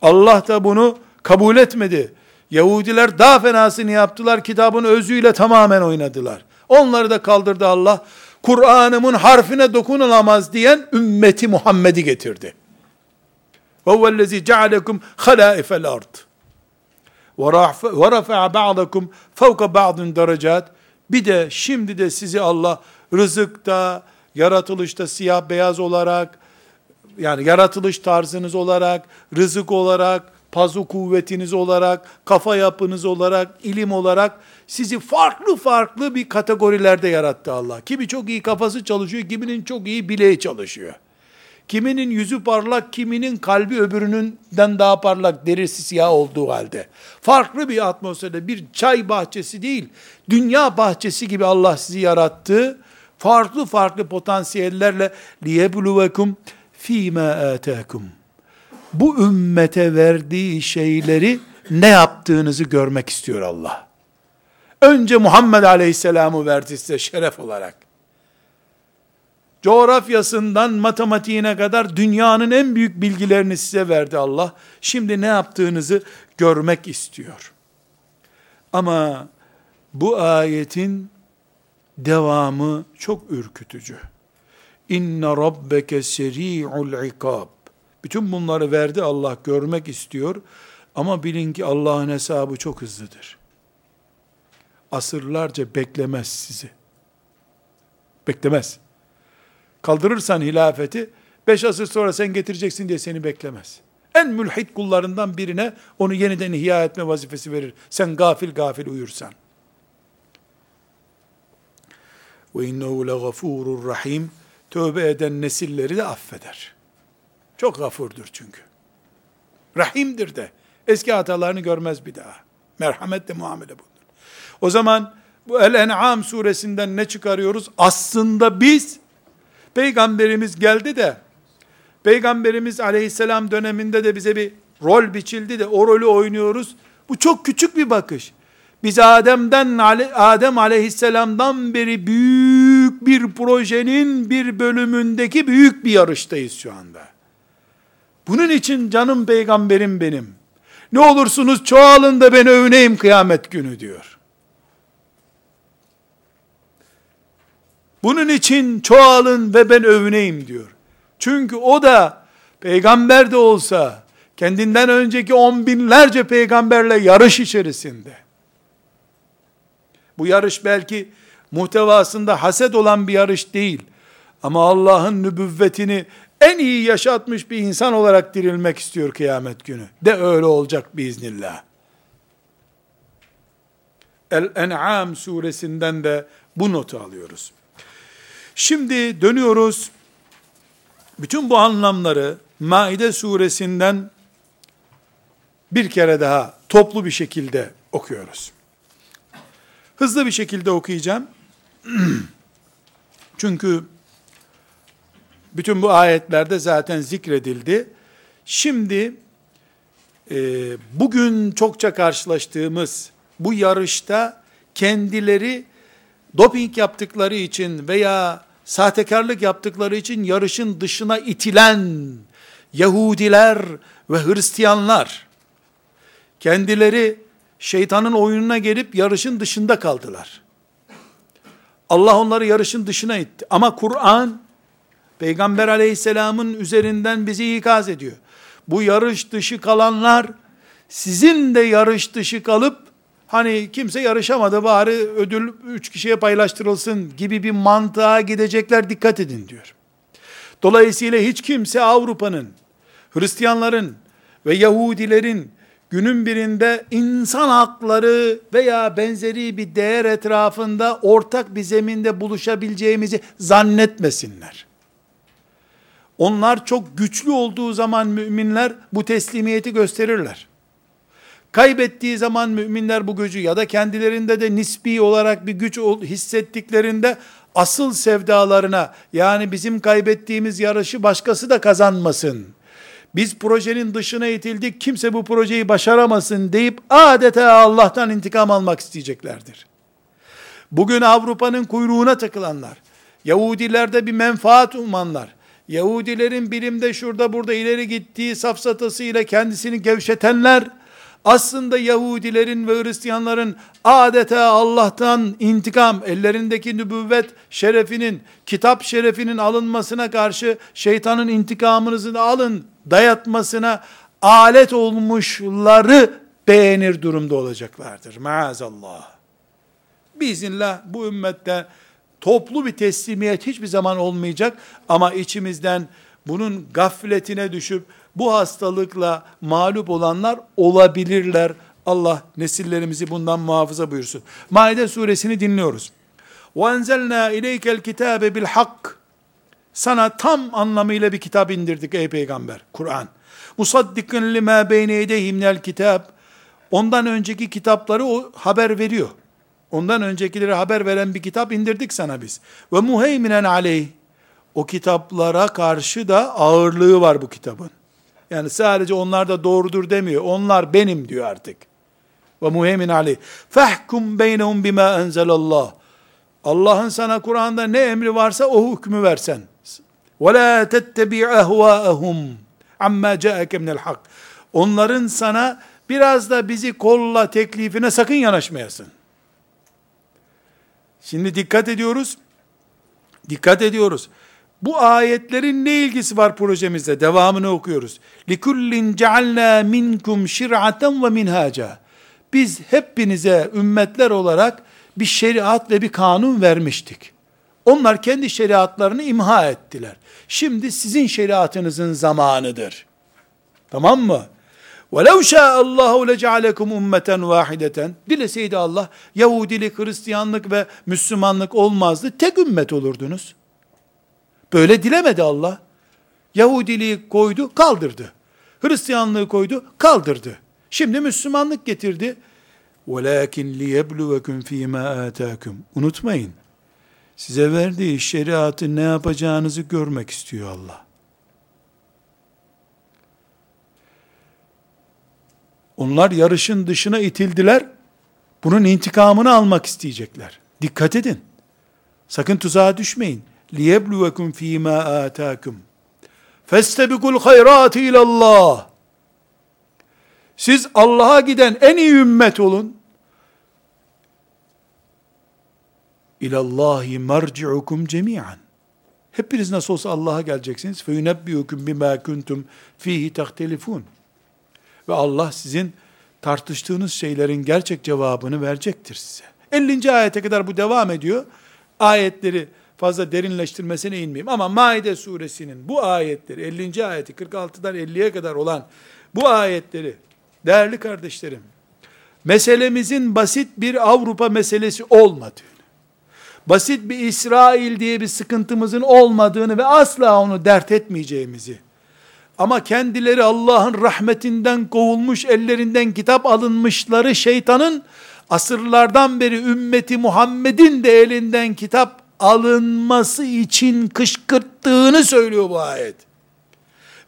Allah da bunu kabul etmedi. Yahudiler daha fenasını yaptılar. Kitabın özüyle tamamen oynadılar. Onları da kaldırdı Allah. Kur'an'ımın harfine dokunulamaz diyen ümmeti Muhammed'i getirdi. وَهُوَ الَّذ۪ي جَعَلَكُمْ خَلَائِفَ الْأَرْضِ وَرَفَعَ بَعْضَكُمْ فَوْقَ بَعْضٍ derecat. Bir de şimdi de sizi Allah rızıkta, yaratılışta siyah beyaz olarak, yani yaratılış tarzınız olarak, rızık olarak, pazu kuvvetiniz olarak, kafa yapınız olarak, ilim olarak sizi farklı farklı bir kategorilerde yarattı Allah. Kimi çok iyi kafası çalışıyor, kiminin çok iyi bileği çalışıyor. Kiminin yüzü parlak, kiminin kalbi öbürününden daha parlak, derisi siyah olduğu halde. Farklı bir atmosferde, bir çay bahçesi değil, dünya bahçesi gibi Allah sizi yarattı. Farklı farklı potansiyellerle liyebluvekum fîmâ âtâkum bu ümmete verdiği şeyleri ne yaptığınızı görmek istiyor Allah. Önce Muhammed Aleyhisselam'ı verdi size şeref olarak. Coğrafyasından matematiğine kadar dünyanın en büyük bilgilerini size verdi Allah. Şimdi ne yaptığınızı görmek istiyor. Ama bu ayetin devamı çok ürkütücü. İnne rabbeke seri'ul ikab. Bütün bunları verdi Allah görmek istiyor. Ama bilin ki Allah'ın hesabı çok hızlıdır. Asırlarca beklemez sizi. Beklemez. Kaldırırsan hilafeti, beş asır sonra sen getireceksin diye seni beklemez. En mülhit kullarından birine onu yeniden ihya etme vazifesi verir. Sen gafil gafil uyursan. Ve innehu legafurur rahim. Tövbe eden nesilleri de affeder. Çok gafurdur çünkü. Rahimdir de. Eski hatalarını görmez bir daha. Merhametle muamele bulunur. O zaman bu El-En'am suresinden ne çıkarıyoruz? Aslında biz peygamberimiz geldi de peygamberimiz aleyhisselam döneminde de bize bir rol biçildi de o rolü oynuyoruz. Bu çok küçük bir bakış. Biz Adem'den Adem aleyhisselamdan beri büyük bir projenin bir bölümündeki büyük bir yarıştayız şu anda. Bunun için canım peygamberim benim. Ne olursunuz çoğalın da ben övüneyim kıyamet günü diyor. Bunun için çoğalın ve ben övüneyim diyor. Çünkü o da peygamber de olsa kendinden önceki on binlerce peygamberle yarış içerisinde. Bu yarış belki muhtevasında haset olan bir yarış değil. Ama Allah'ın nübüvvetini en iyi yaşatmış bir insan olarak dirilmek istiyor kıyamet günü. De öyle olacak biiznillah. El-En'am suresinden de bu notu alıyoruz. Şimdi dönüyoruz. Bütün bu anlamları Maide suresinden bir kere daha toplu bir şekilde okuyoruz. Hızlı bir şekilde okuyacağım. Çünkü bütün bu ayetlerde zaten zikredildi. Şimdi e, bugün çokça karşılaştığımız bu yarışta kendileri doping yaptıkları için veya sahtekarlık yaptıkları için yarışın dışına itilen Yahudiler ve Hristiyanlar kendileri şeytanın oyununa gelip yarışın dışında kaldılar. Allah onları yarışın dışına itti. Ama Kur'an Peygamber aleyhisselamın üzerinden bizi ikaz ediyor. Bu yarış dışı kalanlar sizin de yarış dışı kalıp hani kimse yarışamadı bari ödül üç kişiye paylaştırılsın gibi bir mantığa gidecekler dikkat edin diyor. Dolayısıyla hiç kimse Avrupa'nın, Hristiyanların ve Yahudilerin günün birinde insan hakları veya benzeri bir değer etrafında ortak bir zeminde buluşabileceğimizi zannetmesinler. Onlar çok güçlü olduğu zaman müminler bu teslimiyeti gösterirler. Kaybettiği zaman müminler bu gücü ya da kendilerinde de nispi olarak bir güç hissettiklerinde asıl sevdalarına yani bizim kaybettiğimiz yarışı başkası da kazanmasın. Biz projenin dışına itildik kimse bu projeyi başaramasın deyip adeta Allah'tan intikam almak isteyeceklerdir. Bugün Avrupa'nın kuyruğuna takılanlar, Yahudilerde bir menfaat umanlar, Yahudilerin bilimde şurada burada ileri gittiği safsatasıyla kendisini gevşetenler, aslında Yahudilerin ve Hristiyanların adeta Allah'tan intikam, ellerindeki nübüvvet şerefinin, kitap şerefinin alınmasına karşı şeytanın intikamınızı da alın dayatmasına alet olmuşları beğenir durumda olacaklardır. Maazallah. Biiznillah bu ümmette toplu bir teslimiyet hiçbir zaman olmayacak ama içimizden bunun gafletine düşüp bu hastalıkla mağlup olanlar olabilirler. Allah nesillerimizi bundan muhafaza buyursun. Maide suresini dinliyoruz. وَاَنْزَلْنَا اِلَيْكَ الْكِتَابَ بِالْحَقِّ Sana tam anlamıyla bir kitap indirdik ey peygamber. Kur'an. Musaddikin lima beyne yedeyhim kitap. Ondan önceki kitapları o haber veriyor. Ondan öncekileri haber veren bir kitap indirdik sana biz. Ve muheyminen aleyh. O kitaplara karşı da ağırlığı var bu kitabın. Yani sadece onlar da doğrudur demiyor. Onlar benim diyor artık. Ve muheymin aleyh. Fahkum beynehum bima enzelallah. Allah'ın sana Kur'an'da ne emri varsa o hükmü versen. Ve la tettebi ehvaehum amma ca'eke minel hak. Onların sana biraz da bizi kolla teklifine sakın yanaşmayasın. Şimdi dikkat ediyoruz. Dikkat ediyoruz. Bu ayetlerin ne ilgisi var projemizde? Devamını okuyoruz. لِكُلِّنْ جَعَلْنَا مِنْكُمْ شِرْعَةً وَمِنْهَاجًا Biz hepinize ümmetler olarak bir şeriat ve bir kanun vermiştik. Onlar kendi şeriatlarını imha ettiler. Şimdi sizin şeriatınızın zamanıdır. Tamam mı? وَلَوْ شَاءَ اللّٰهُ لَجَعَلَكُمْ اُمَّةً وَاحِدَةً Dileseydi Allah, Yahudilik, Hristiyanlık ve Müslümanlık olmazdı. Tek ümmet olurdunuz. Böyle dilemedi Allah. Yahudiliği koydu, kaldırdı. Hristiyanlığı koydu, kaldırdı. Şimdi Müslümanlık getirdi. وَلَاكِنْ لِيَبْلُوَكُمْ ف۪ي مَا آتَاكُمْ Unutmayın, size verdiği şeriatı ne yapacağınızı görmek istiyor Allah. Onlar yarışın dışına itildiler. Bunun intikamını almak isteyecekler. Dikkat edin. Sakın tuzağa düşmeyin. لِيَبْلُوَكُمْ ف۪ي مَا آتَاكُمْ فَاسْتَبِقُوا الْخَيْرَاتِ اِلَى اللّٰهِ Siz Allah'a giden en iyi ümmet olun. ilallahi marci'ukum cemi'an. Hepiniz nasıl olsa Allah'a geleceksiniz. Fe yunebbiukum bima kuntum fihi tahtelifun. Ve Allah sizin tartıştığınız şeylerin gerçek cevabını verecektir size. 50. ayete kadar bu devam ediyor. Ayetleri fazla derinleştirmesine inmeyeyim. Ama Maide suresinin bu ayetleri, 50. ayeti 46'dan 50'ye kadar olan bu ayetleri, değerli kardeşlerim, meselemizin basit bir Avrupa meselesi olmadığını, basit bir İsrail diye bir sıkıntımızın olmadığını ve asla onu dert etmeyeceğimizi, ama kendileri Allah'ın rahmetinden kovulmuş, ellerinden kitap alınmışları şeytanın, asırlardan beri ümmeti Muhammed'in de elinden kitap alınması için kışkırttığını söylüyor bu ayet.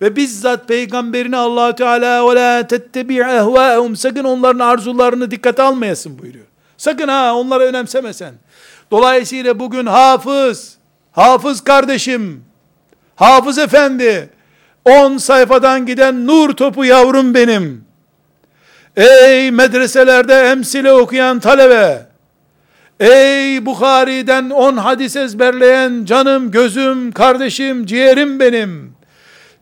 Ve bizzat peygamberine allah Teala ve la tettebi ehvaehum sakın onların arzularını dikkate almayasın buyuruyor. Sakın ha onları önemsemesen. Dolayısıyla bugün hafız, hafız kardeşim, hafız efendi, 10 sayfadan giden nur topu yavrum benim. Ey medreselerde emsile okuyan talebe, ey Bukhari'den 10 hadis ezberleyen canım, gözüm, kardeşim, ciğerim benim.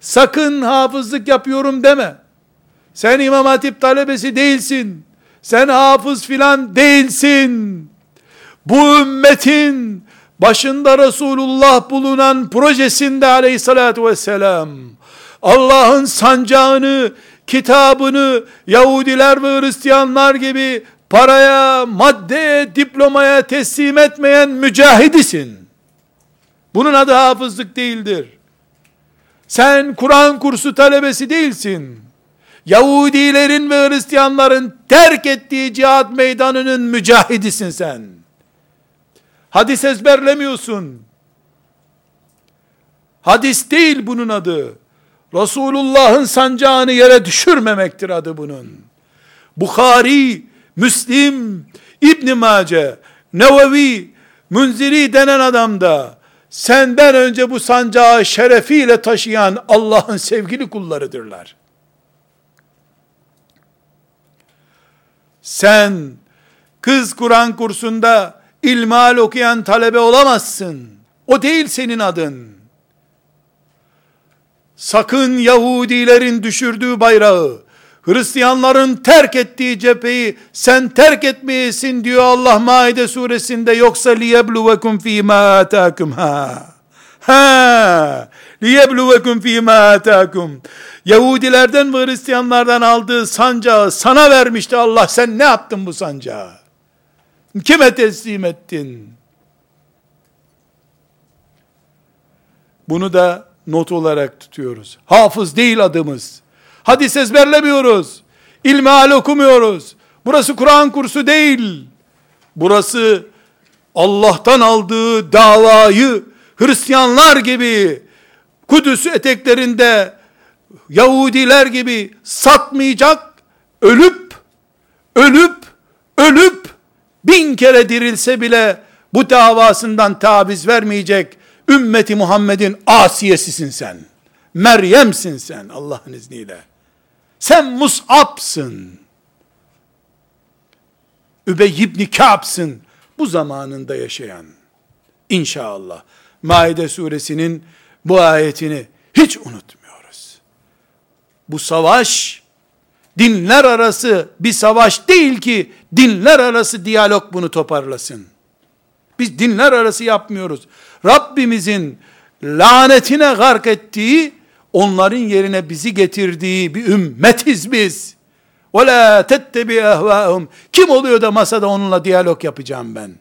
Sakın hafızlık yapıyorum deme. Sen İmam Hatip talebesi değilsin. Sen hafız filan değilsin. Bu ümmetin başında Resulullah bulunan projesinde aleyhissalatü vesselam Allah'ın sancağını, kitabını Yahudiler ve Hristiyanlar gibi paraya, maddeye, diplomaya teslim etmeyen mücahidisin. Bunun adı hafızlık değildir. Sen Kur'an kursu talebesi değilsin. Yahudilerin ve Hristiyanların terk ettiği cihat meydanının mücahidisin sen. Hadis ezberlemiyorsun. Hadis değil bunun adı. Resulullah'ın sancağını yere düşürmemektir adı bunun. Bukhari, Müslim, İbn Mace, Nevevi, Münziri denen adam da senden önce bu sancağı şerefiyle taşıyan Allah'ın sevgili kullarıdırlar. Sen kız Kur'an kursunda ilmal okuyan talebe olamazsın. O değil senin adın. Sakın Yahudilerin düşürdüğü bayrağı, Hristiyanların terk ettiği cepheyi sen terk etmeyesin diyor Allah Maide suresinde yoksa liyebluvekum fîmâ âtâkum ha. Ha! Liyebluvekum fîmâ âtâkum. Yahudilerden ve Hristiyanlardan aldığı sancağı sana vermişti Allah. Sen ne yaptın bu sancağı? Kime teslim ettin? Bunu da not olarak tutuyoruz. Hafız değil adımız. Hadis ezberlemiyoruz. İlmihal okumuyoruz. Burası Kur'an kursu değil. Burası Allah'tan aldığı davayı Hristiyanlar gibi Kudüs eteklerinde Yahudiler gibi satmayacak, ölüp, ölüp, ölüp bin kere dirilse bile bu davasından taviz vermeyecek ümmeti Muhammed'in asiyesisin sen. Meryem'sin sen Allah'ın izniyle. Sen Mus'ab'sın. Übey ibn Ka'b'sın. Bu zamanında yaşayan. İnşallah. Maide suresinin bu ayetini hiç unutmuyoruz. Bu savaş dinler arası bir savaş değil ki dinler arası diyalog bunu toparlasın. Biz dinler arası yapmıyoruz. Rabbimizin lanetine gark ettiği onların yerine bizi getirdiği bir ümmetiz biz. وَلَا تَتَّبِ اَهْوَاهُمْ Kim oluyor da masada onunla diyalog yapacağım ben?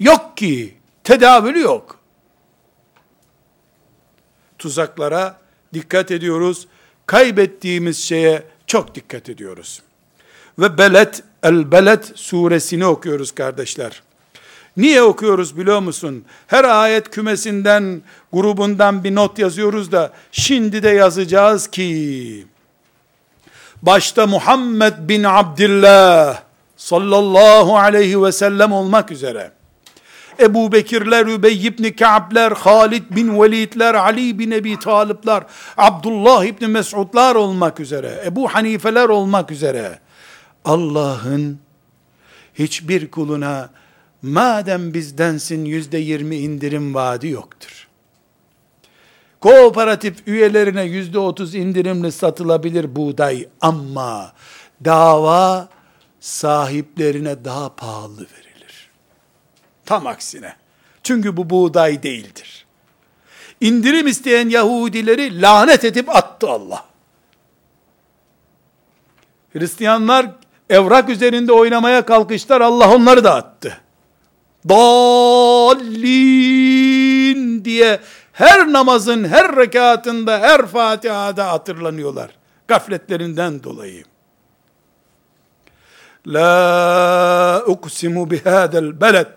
Yok ki. Tedavülü yok. Tuzaklara dikkat ediyoruz. Kaybettiğimiz şeye çok dikkat ediyoruz. Ve Belet, El Belet suresini okuyoruz kardeşler. Niye okuyoruz biliyor musun? Her ayet kümesinden, grubundan bir not yazıyoruz da, şimdi de yazacağız ki, başta Muhammed bin Abdullah sallallahu aleyhi ve sellem olmak üzere, Ebu Bekirler, Übey ibn Ka'bler, Halid bin Velidler, Ali bin Ebi Talipler, Abdullah ibn Mesudlar olmak üzere, Ebu Hanifeler olmak üzere, Allah'ın hiçbir kuluna madem bizdensin yüzde yirmi indirim vaadi yoktur. Kooperatif üyelerine yüzde otuz indirimli satılabilir buğday ama dava sahiplerine daha pahalı verilir. Tam aksine. Çünkü bu buğday değildir. İndirim isteyen Yahudileri lanet edip attı Allah. Hristiyanlar evrak üzerinde oynamaya kalkıştılar. Allah onları da attı. Dallin diye her namazın her rekatında her Fatiha'da hatırlanıyorlar. Gafletlerinden dolayı. La uksimu bihadel beled.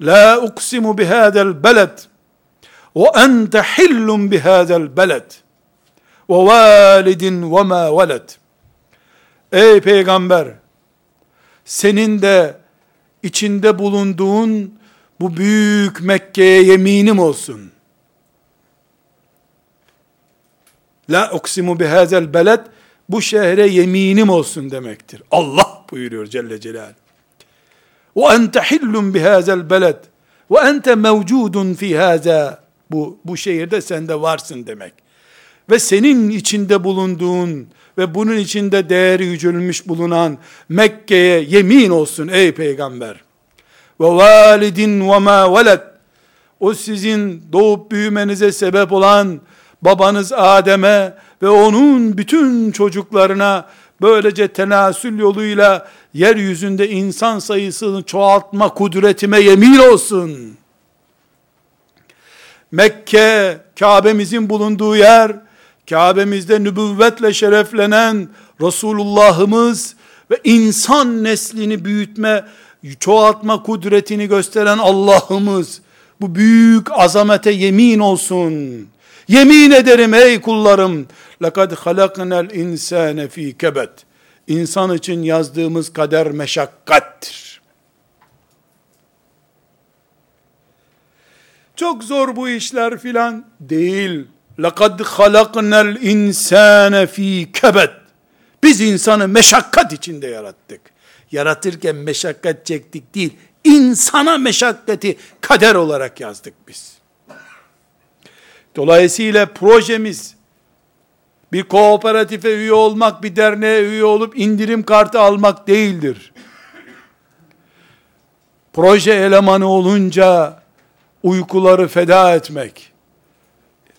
La uksimu bihadel beled. Ve ente hillun bihadel beled. Ve validin ve ma veled. Ey peygamber, senin de içinde bulunduğun bu büyük Mekke'ye yeminim olsun. La uksimu bihazel beled bu şehre yeminim olsun demektir. Allah buyuruyor Celle Celal. Ve ente hillun bihazel beled ve ente mevcudun fi haza bu bu şehirde sen de varsın demek. Ve senin içinde bulunduğun ve bunun içinde değeri yücelmiş bulunan Mekke'ye yemin olsun ey peygamber. Ve validin ve ma veled. O sizin doğup büyümenize sebep olan babanız Adem'e ve onun bütün çocuklarına böylece tenasül yoluyla yeryüzünde insan sayısını çoğaltma kudretime yemin olsun. Mekke, Kabe'mizin bulunduğu yer, Kabe'mizde nübüvvetle şereflenen Resulullah'ımız ve insan neslini büyütme, çoğaltma kudretini gösteren Allah'ımız bu büyük azamete yemin olsun. Yemin ederim ey kullarım. Lekad halaknal insane fi kebet. İnsan için yazdığımız kader meşakkattir. Çok zor bu işler filan değil. لَقَدْ خَلَقْنَا الْاِنْسَانَ ف۪ي كَبَتٍ Biz insanı meşakkat içinde yarattık. Yaratırken meşakkat çektik değil, insana meşakkati kader olarak yazdık biz. Dolayısıyla projemiz, bir kooperatife üye olmak, bir derneğe üye olup indirim kartı almak değildir. Proje elemanı olunca uykuları feda etmek,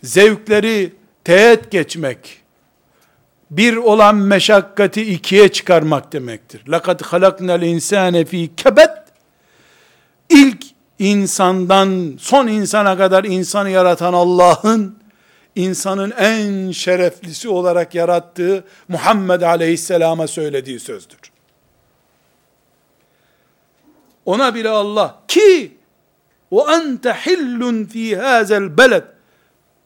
zevkleri teğet geçmek, bir olan meşakkati ikiye çıkarmak demektir. لَقَدْ خَلَقْنَا الْاِنْسَانَ ف۪ي كَبَتْ İlk insandan son insana kadar insanı yaratan Allah'ın, insanın en şereflisi olarak yarattığı Muhammed Aleyhisselam'a söylediği sözdür. Ona bile Allah ki o ente hillun fi hazel beled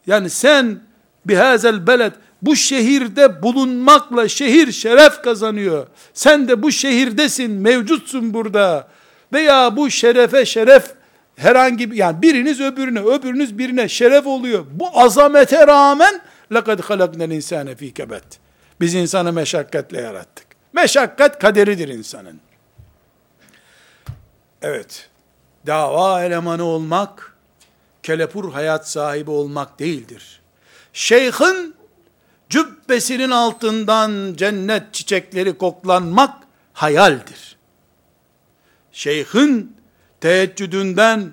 yani sen bihazel beled bu şehirde bulunmakla şehir şeref kazanıyor. Sen de bu şehirdesin, mevcutsun burada. Veya bu şerefe şeref herhangi bir yani biriniz öbürüne, öbürünüz birine şeref oluyor. Bu azamete rağmen لَقَدْ خَلَقْنَا الْاِنْسَانَ ف۪ي كَبَتٍ Biz insanı meşakkatle yarattık. Meşakkat kaderidir insanın. Evet, dava elemanı olmak, kelepur hayat sahibi olmak değildir. Şeyhin cübbesinin altından cennet çiçekleri koklanmak hayaldir. Şeyhin teheccüdünden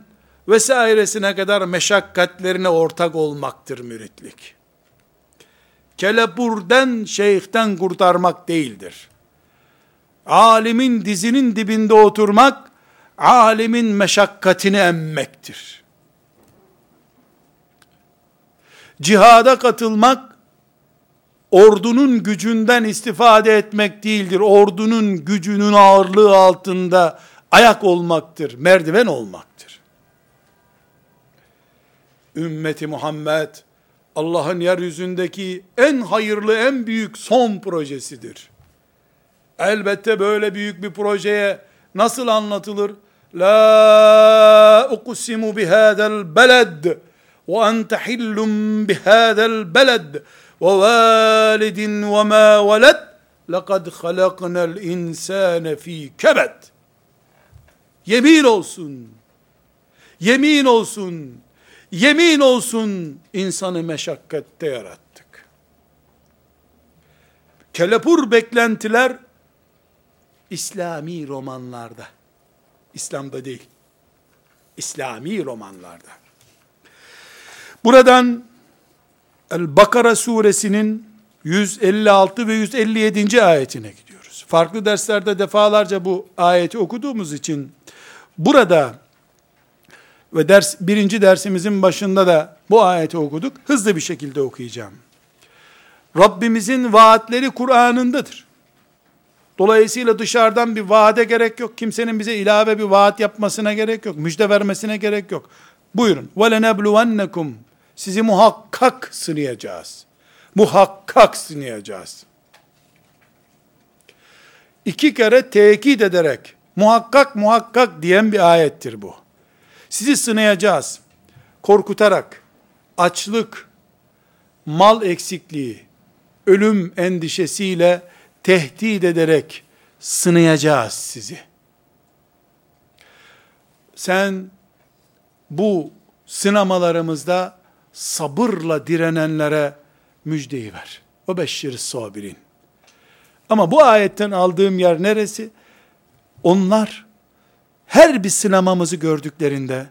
vesairesine kadar meşakkatlerine ortak olmaktır müritlik. Kelepurden, şeyhten kurtarmak değildir. Alimin dizinin dibinde oturmak, alimin meşakkatini emmektir. Cihada katılmak, ordunun gücünden istifade etmek değildir. Ordunun gücünün ağırlığı altında ayak olmaktır, merdiven olmaktır. Ümmeti Muhammed, Allah'ın yeryüzündeki en hayırlı, en büyük son projesidir. Elbette böyle büyük bir projeye nasıl anlatılır? La uqsimu bihadel beled bihadel beled ve validin ve ma veled lekad halaknel insane fi kebed Yemin olsun. Yemin olsun. Yemin olsun insanı meşakkette yarattık. Kelepur beklentiler İslami romanlarda. İslam'da değil. İslami romanlarda. Buradan El-Bakara suresinin 156 ve 157. ayetine gidiyoruz. Farklı derslerde defalarca bu ayeti okuduğumuz için burada ve ders birinci dersimizin başında da bu ayeti okuduk. Hızlı bir şekilde okuyacağım. Rabbimizin vaatleri Kur'an'ındadır. Dolayısıyla dışarıdan bir vaade gerek yok. Kimsenin bize ilave bir vaat yapmasına gerek yok. Müjde vermesine gerek yok. Buyurun. وَلَنَبْلُوَنَّكُمْ sizi muhakkak sınayacağız. Muhakkak sınayacağız. İki kere tekit ederek muhakkak muhakkak diyen bir ayettir bu. Sizi sınayacağız. Korkutarak, açlık, mal eksikliği, ölüm endişesiyle tehdit ederek sınayacağız sizi. Sen bu sınamalarımızda sabırla direnenlere müjdeyi ver. O beşşir sabirin. Ama bu ayetten aldığım yer neresi? Onlar her bir sınamamızı gördüklerinde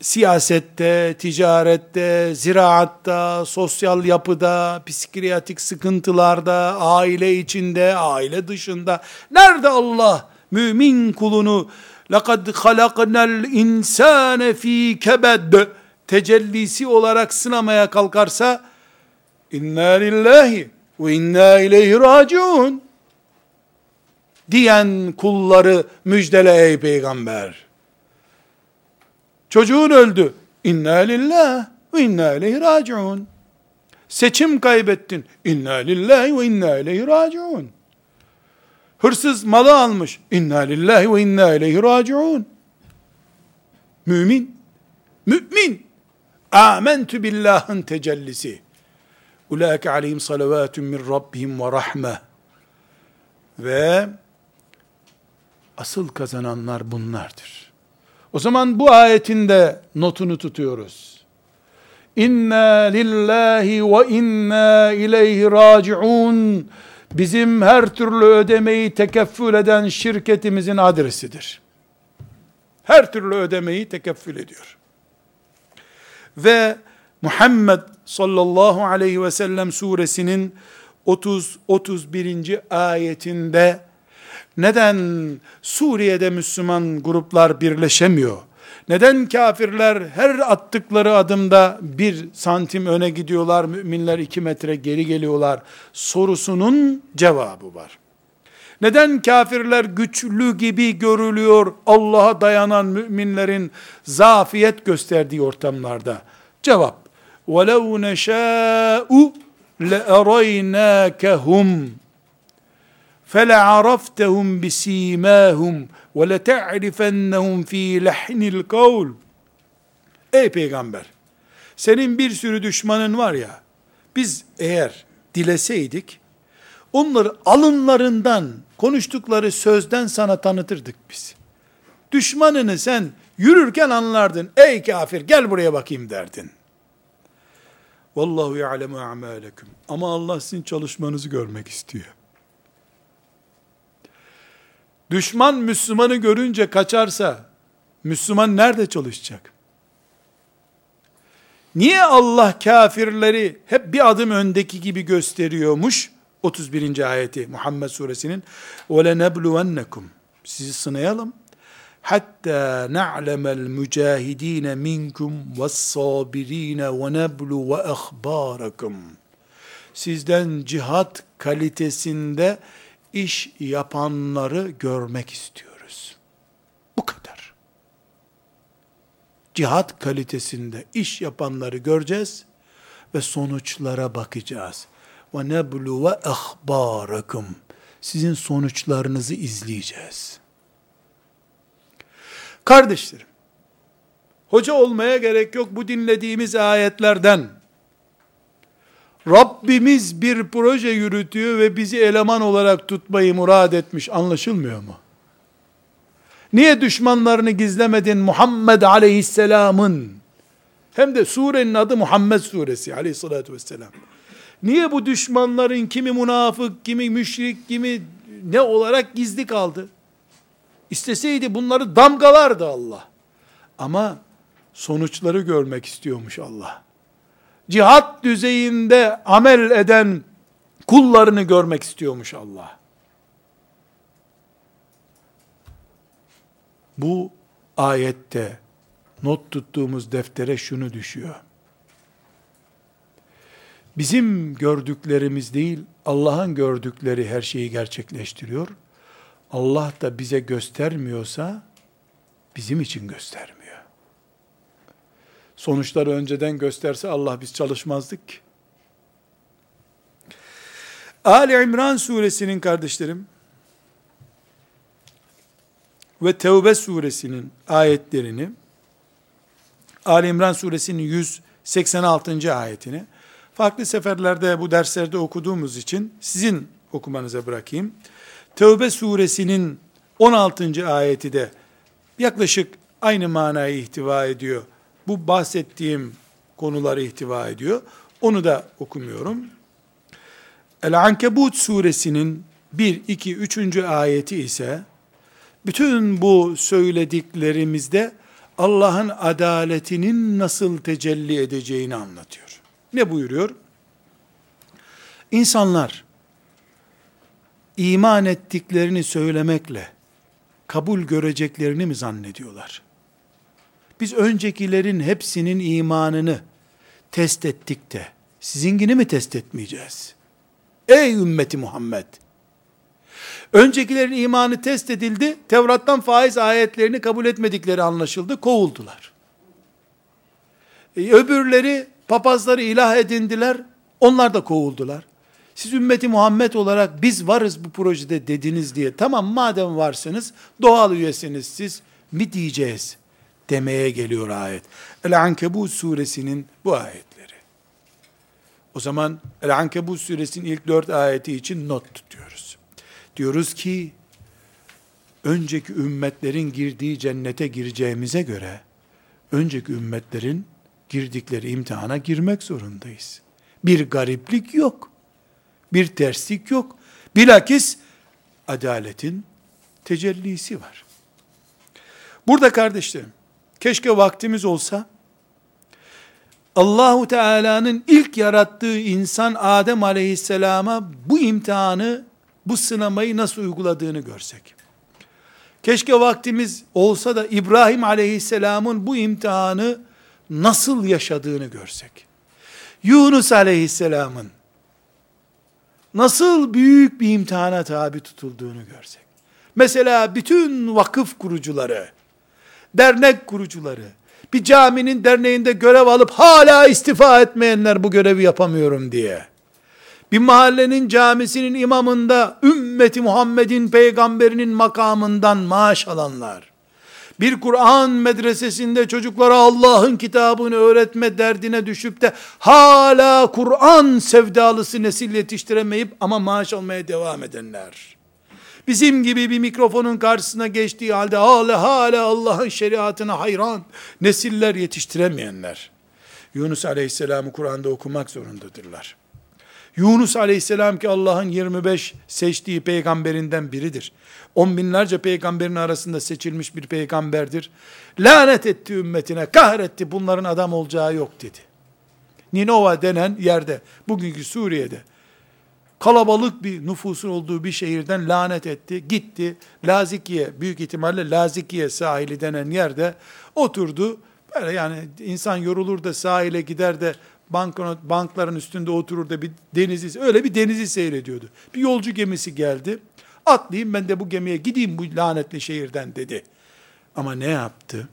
siyasette, ticarette, ziraatta, sosyal yapıda, psikiyatrik sıkıntılarda, aile içinde, aile dışında, nerede Allah mümin kulunu لَقَدْ خَلَقْنَا الْاِنْسَانَ ف۪ي كَبَدٍ tecellisi olarak sınamaya kalkarsa, inna lillahi ve inna ileyhi raciun diyen kulları müjdele ey peygamber. Çocuğun öldü. İnna lillah ve inna ileyhi raciun. Seçim kaybettin. İnna lillahi ve inna ileyhi raciun. Hırsız malı almış. İnna lillahi ve inna ileyhi raciun. Mümin. Mümin. Âmentü billahın tecellisi. Ulaike aleyhim salavatun min rabbihim ve rahme. Ve asıl kazananlar bunlardır. O zaman bu ayetin de notunu tutuyoruz. İnna lillahi ve inna ileyhi raciun. Bizim her türlü ödemeyi tekeffül eden şirketimizin adresidir. Her türlü ödemeyi tekeffül ediyor. Ve Muhammed sallallahu aleyhi ve sellem suresinin 30-31. ayetinde neden Suriye'de Müslüman gruplar birleşemiyor? Neden kafirler her attıkları adımda bir santim öne gidiyorlar, müminler iki metre geri geliyorlar? Sorusunun cevabı var. Neden kafirler güçlü gibi görülüyor Allah'a dayanan müminlerin zafiyet gösterdiği ortamlarda? Cevap, وَلَوْ نَشَاءُ لَأَرَيْنَاكَهُمْ فَلَعَرَفْتَهُمْ بِس۪يمَاهُمْ وَلَتَعْرِفَنَّهُمْ ف۪ي لَحْنِ الْقَوْلِ Ey peygamber! Senin bir sürü düşmanın var ya, biz eğer dileseydik, onları alınlarından, konuştukları sözden sana tanıtırdık biz. Düşmanını sen yürürken anlardın. Ey kafir gel buraya bakayım derdin. Vallahu ya'lemu a'malekum. Ama Allah sizin çalışmanızı görmek istiyor. Düşman Müslümanı görünce kaçarsa, Müslüman nerede çalışacak? Niye Allah kafirleri hep bir adım öndeki gibi gösteriyormuş? 31. ayeti Muhammed suresinin وَلَنَبْلُوَنَّكُمْ Sizi sınayalım. Hatta na'lemel mücahidin minkum ve's-sabirin ve neblu ve ahbarakum. Sizden cihat kalitesinde iş yapanları görmek istiyoruz. Bu kadar. Cihat kalitesinde iş yapanları göreceğiz ve sonuçlara bakacağız. Ve neblu ve ahbarakum. Sizin sonuçlarınızı izleyeceğiz. Kardeşlerim, hoca olmaya gerek yok bu dinlediğimiz ayetlerden Rabbimiz bir proje yürütüyor ve bizi eleman olarak tutmayı murad etmiş anlaşılmıyor mu? Niye düşmanlarını gizlemedin Muhammed aleyhisselamın? Hem de surenin adı Muhammed suresi aleyhissalatü vesselam. Niye bu düşmanların kimi münafık, kimi müşrik, kimi ne olarak gizli kaldı? İsteseydi bunları damgalardı Allah. Ama sonuçları görmek istiyormuş Allah. Cihat düzeyinde amel eden kullarını görmek istiyormuş Allah. Bu ayette not tuttuğumuz deftere şunu düşüyor. Bizim gördüklerimiz değil, Allah'ın gördükleri her şeyi gerçekleştiriyor. Allah da bize göstermiyorsa, bizim için göstermiyor. Sonuçları önceden gösterse Allah biz çalışmazdık ki. Ali İmran suresinin kardeşlerim ve Tevbe suresinin ayetlerini Ali İmran suresinin 186. ayetini farklı seferlerde bu derslerde okuduğumuz için sizin okumanıza bırakayım. Tevbe suresinin 16. ayeti de yaklaşık aynı manayı ihtiva ediyor. Bu bahsettiğim konuları ihtiva ediyor. Onu da okumuyorum. El-Ankebut suresinin 1, 2, 3. ayeti ise bütün bu söylediklerimizde Allah'ın adaletinin nasıl tecelli edeceğini anlatıyor. Ne buyuruyor? İnsanlar iman ettiklerini söylemekle kabul göreceklerini mi zannediyorlar? Biz öncekilerin hepsinin imanını test ettik de sizinkini mi test etmeyeceğiz? Ey ümmeti Muhammed! Öncekilerin imanı test edildi, Tevrat'tan faiz ayetlerini kabul etmedikleri anlaşıldı, kovuldular. E, öbürleri papazları ilah edindiler, onlar da kovuldular. Siz ümmeti Muhammed olarak biz varız bu projede dediniz diye, tamam madem varsınız, doğal üyesiniz siz mi diyeceğiz demeye geliyor ayet. El-Ankebut suresinin bu ayetleri. O zaman El-Ankebut suresinin ilk dört ayeti için not tutuyoruz. Diyoruz ki, önceki ümmetlerin girdiği cennete gireceğimize göre, önceki ümmetlerin girdikleri imtihana girmek zorundayız. Bir gariplik yok. Bir terslik yok. Bilakis adaletin tecellisi var. Burada kardeşlerim, keşke vaktimiz olsa, Allahu Teala'nın ilk yarattığı insan Adem Aleyhisselam'a bu imtihanı, bu sınamayı nasıl uyguladığını görsek. Keşke vaktimiz olsa da İbrahim Aleyhisselam'ın bu imtihanı nasıl yaşadığını görsek. Yunus Aleyhisselam'ın nasıl büyük bir imtihana tabi tutulduğunu görsek. Mesela bütün vakıf kurucuları, dernek kurucuları, bir caminin derneğinde görev alıp hala istifa etmeyenler bu görevi yapamıyorum diye. Bir mahallenin camisinin imamında ümmeti Muhammed'in peygamberinin makamından maaş alanlar. Bir Kur'an medresesinde çocuklara Allah'ın kitabını öğretme derdine düşüp de hala Kur'an sevdalısı nesil yetiştiremeyip ama maaş almaya devam edenler bizim gibi bir mikrofonun karşısına geçtiği halde hala hala Allah'ın şeriatına hayran nesiller yetiştiremeyenler. Yunus Aleyhisselam'ı Kur'an'da okumak zorundadırlar. Yunus Aleyhisselam ki Allah'ın 25 seçtiği peygamberinden biridir. On binlerce peygamberin arasında seçilmiş bir peygamberdir. Lanet etti ümmetine, kahretti bunların adam olacağı yok dedi. Ninova denen yerde, bugünkü Suriye'de, kalabalık bir nüfusun olduğu bir şehirden lanet etti. Gitti Lazikiye, büyük ihtimalle Lazikiye sahili denen yerde oturdu. Böyle yani insan yorulur da sahile gider de banknot, bankların üstünde oturur da bir denizi, öyle bir denizi seyrediyordu. Bir yolcu gemisi geldi. Atlayayım ben de bu gemiye gideyim bu lanetli şehirden dedi. Ama ne yaptı?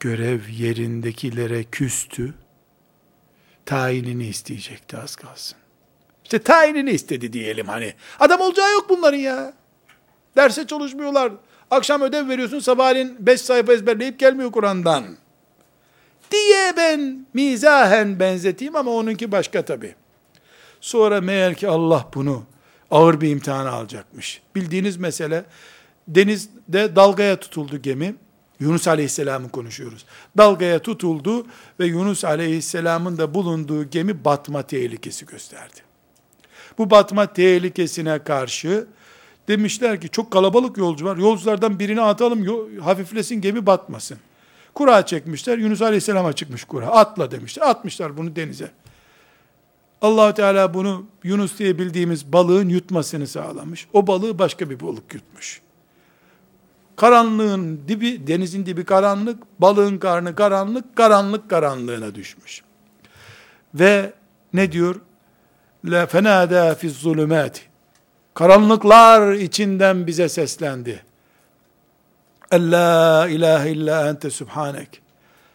Görev yerindekilere küstü. Tayinini isteyecekti az kalsın. İşte tayinini istedi diyelim hani. Adam olacağı yok bunların ya. Derse çalışmıyorlar. Akşam ödev veriyorsun sabahleyin beş sayfa ezberleyip gelmiyor Kur'an'dan. Diye ben mizahen benzeteyim ama onunki başka tabi. Sonra meğer ki Allah bunu ağır bir imtihana alacakmış. Bildiğiniz mesele denizde dalgaya tutuldu gemi. Yunus Aleyhisselam'ı konuşuyoruz. Dalgaya tutuldu ve Yunus Aleyhisselam'ın da bulunduğu gemi batma tehlikesi gösterdi. Bu batma tehlikesine karşı demişler ki çok kalabalık yolcu var. Yolculardan birini atalım hafiflesin gemi batmasın. Kura çekmişler. Yunus Aleyhisselam'a çıkmış kura. Atla demişler. Atmışlar bunu denize. allah Teala bunu Yunus diye bildiğimiz balığın yutmasını sağlamış. O balığı başka bir balık yutmuş. Karanlığın dibi, denizin dibi karanlık, balığın karnı karanlık, karanlık karanlığına düşmüş. Ve ne diyor? La fenada fi zulumati. Karanlıklar içinden bize seslendi. La ilahe illa ente subhanek.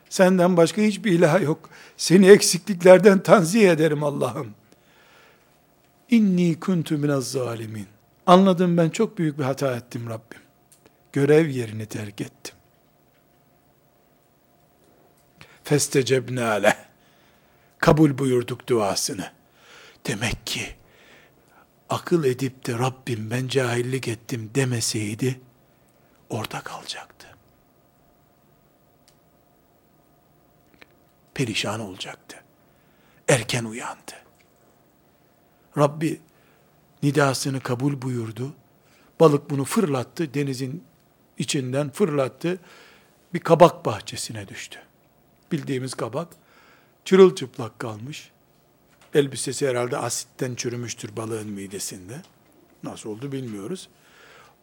Senden başka hiçbir ilah yok. Seni eksikliklerden tanzih ederim Allah'ım. İnni kuntu minez zalimin. Anladım ben çok büyük bir hata ettim Rabbim. Görev yerini terk ettim. Festecebne aleh. Kabul buyurduk duasını. Demek ki akıl edip de Rabbim ben cahillik ettim demeseydi orada kalacaktı. Perişan olacaktı. Erken uyandı. Rabbi nidasını kabul buyurdu. Balık bunu fırlattı, denizin içinden fırlattı. Bir kabak bahçesine düştü. Bildiğimiz kabak çırılçıplak kalmış. Elbisesi herhalde asitten çürümüştür balığın midesinde. Nasıl oldu bilmiyoruz.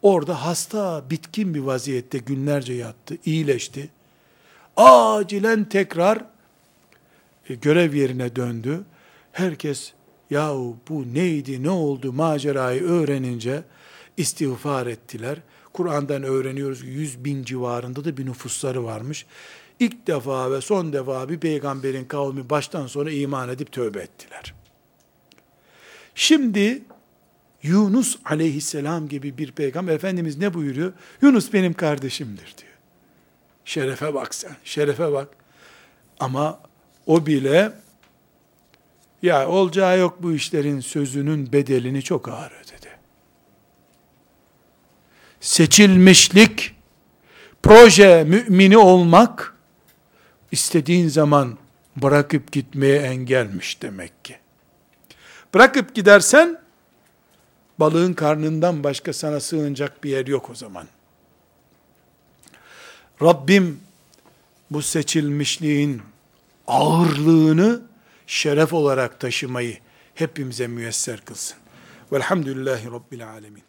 Orada hasta, bitkin bir vaziyette günlerce yattı, iyileşti. Acilen tekrar e, görev yerine döndü. Herkes yahu bu neydi, ne oldu macerayı öğrenince istiğfar ettiler. Kur'an'dan öğreniyoruz ki 100 bin civarında da bir nüfusları varmış. İlk defa ve son defa bir peygamberin kavmi baştan sona iman edip tövbe ettiler. Şimdi Yunus aleyhisselam gibi bir peygamber Efendimiz ne buyuruyor? Yunus benim kardeşimdir diyor. Şerefe bak sen, şerefe bak. Ama o bile ya olacağı yok bu işlerin sözünün bedelini çok ağır ödedi. Seçilmişlik, proje mümini olmak, istediğin zaman bırakıp gitmeye engelmiş demek ki. Bırakıp gidersen, balığın karnından başka sana sığınacak bir yer yok o zaman. Rabbim bu seçilmişliğin ağırlığını şeref olarak taşımayı hepimize müyesser kılsın. Velhamdülillahi Rabbil Alemin.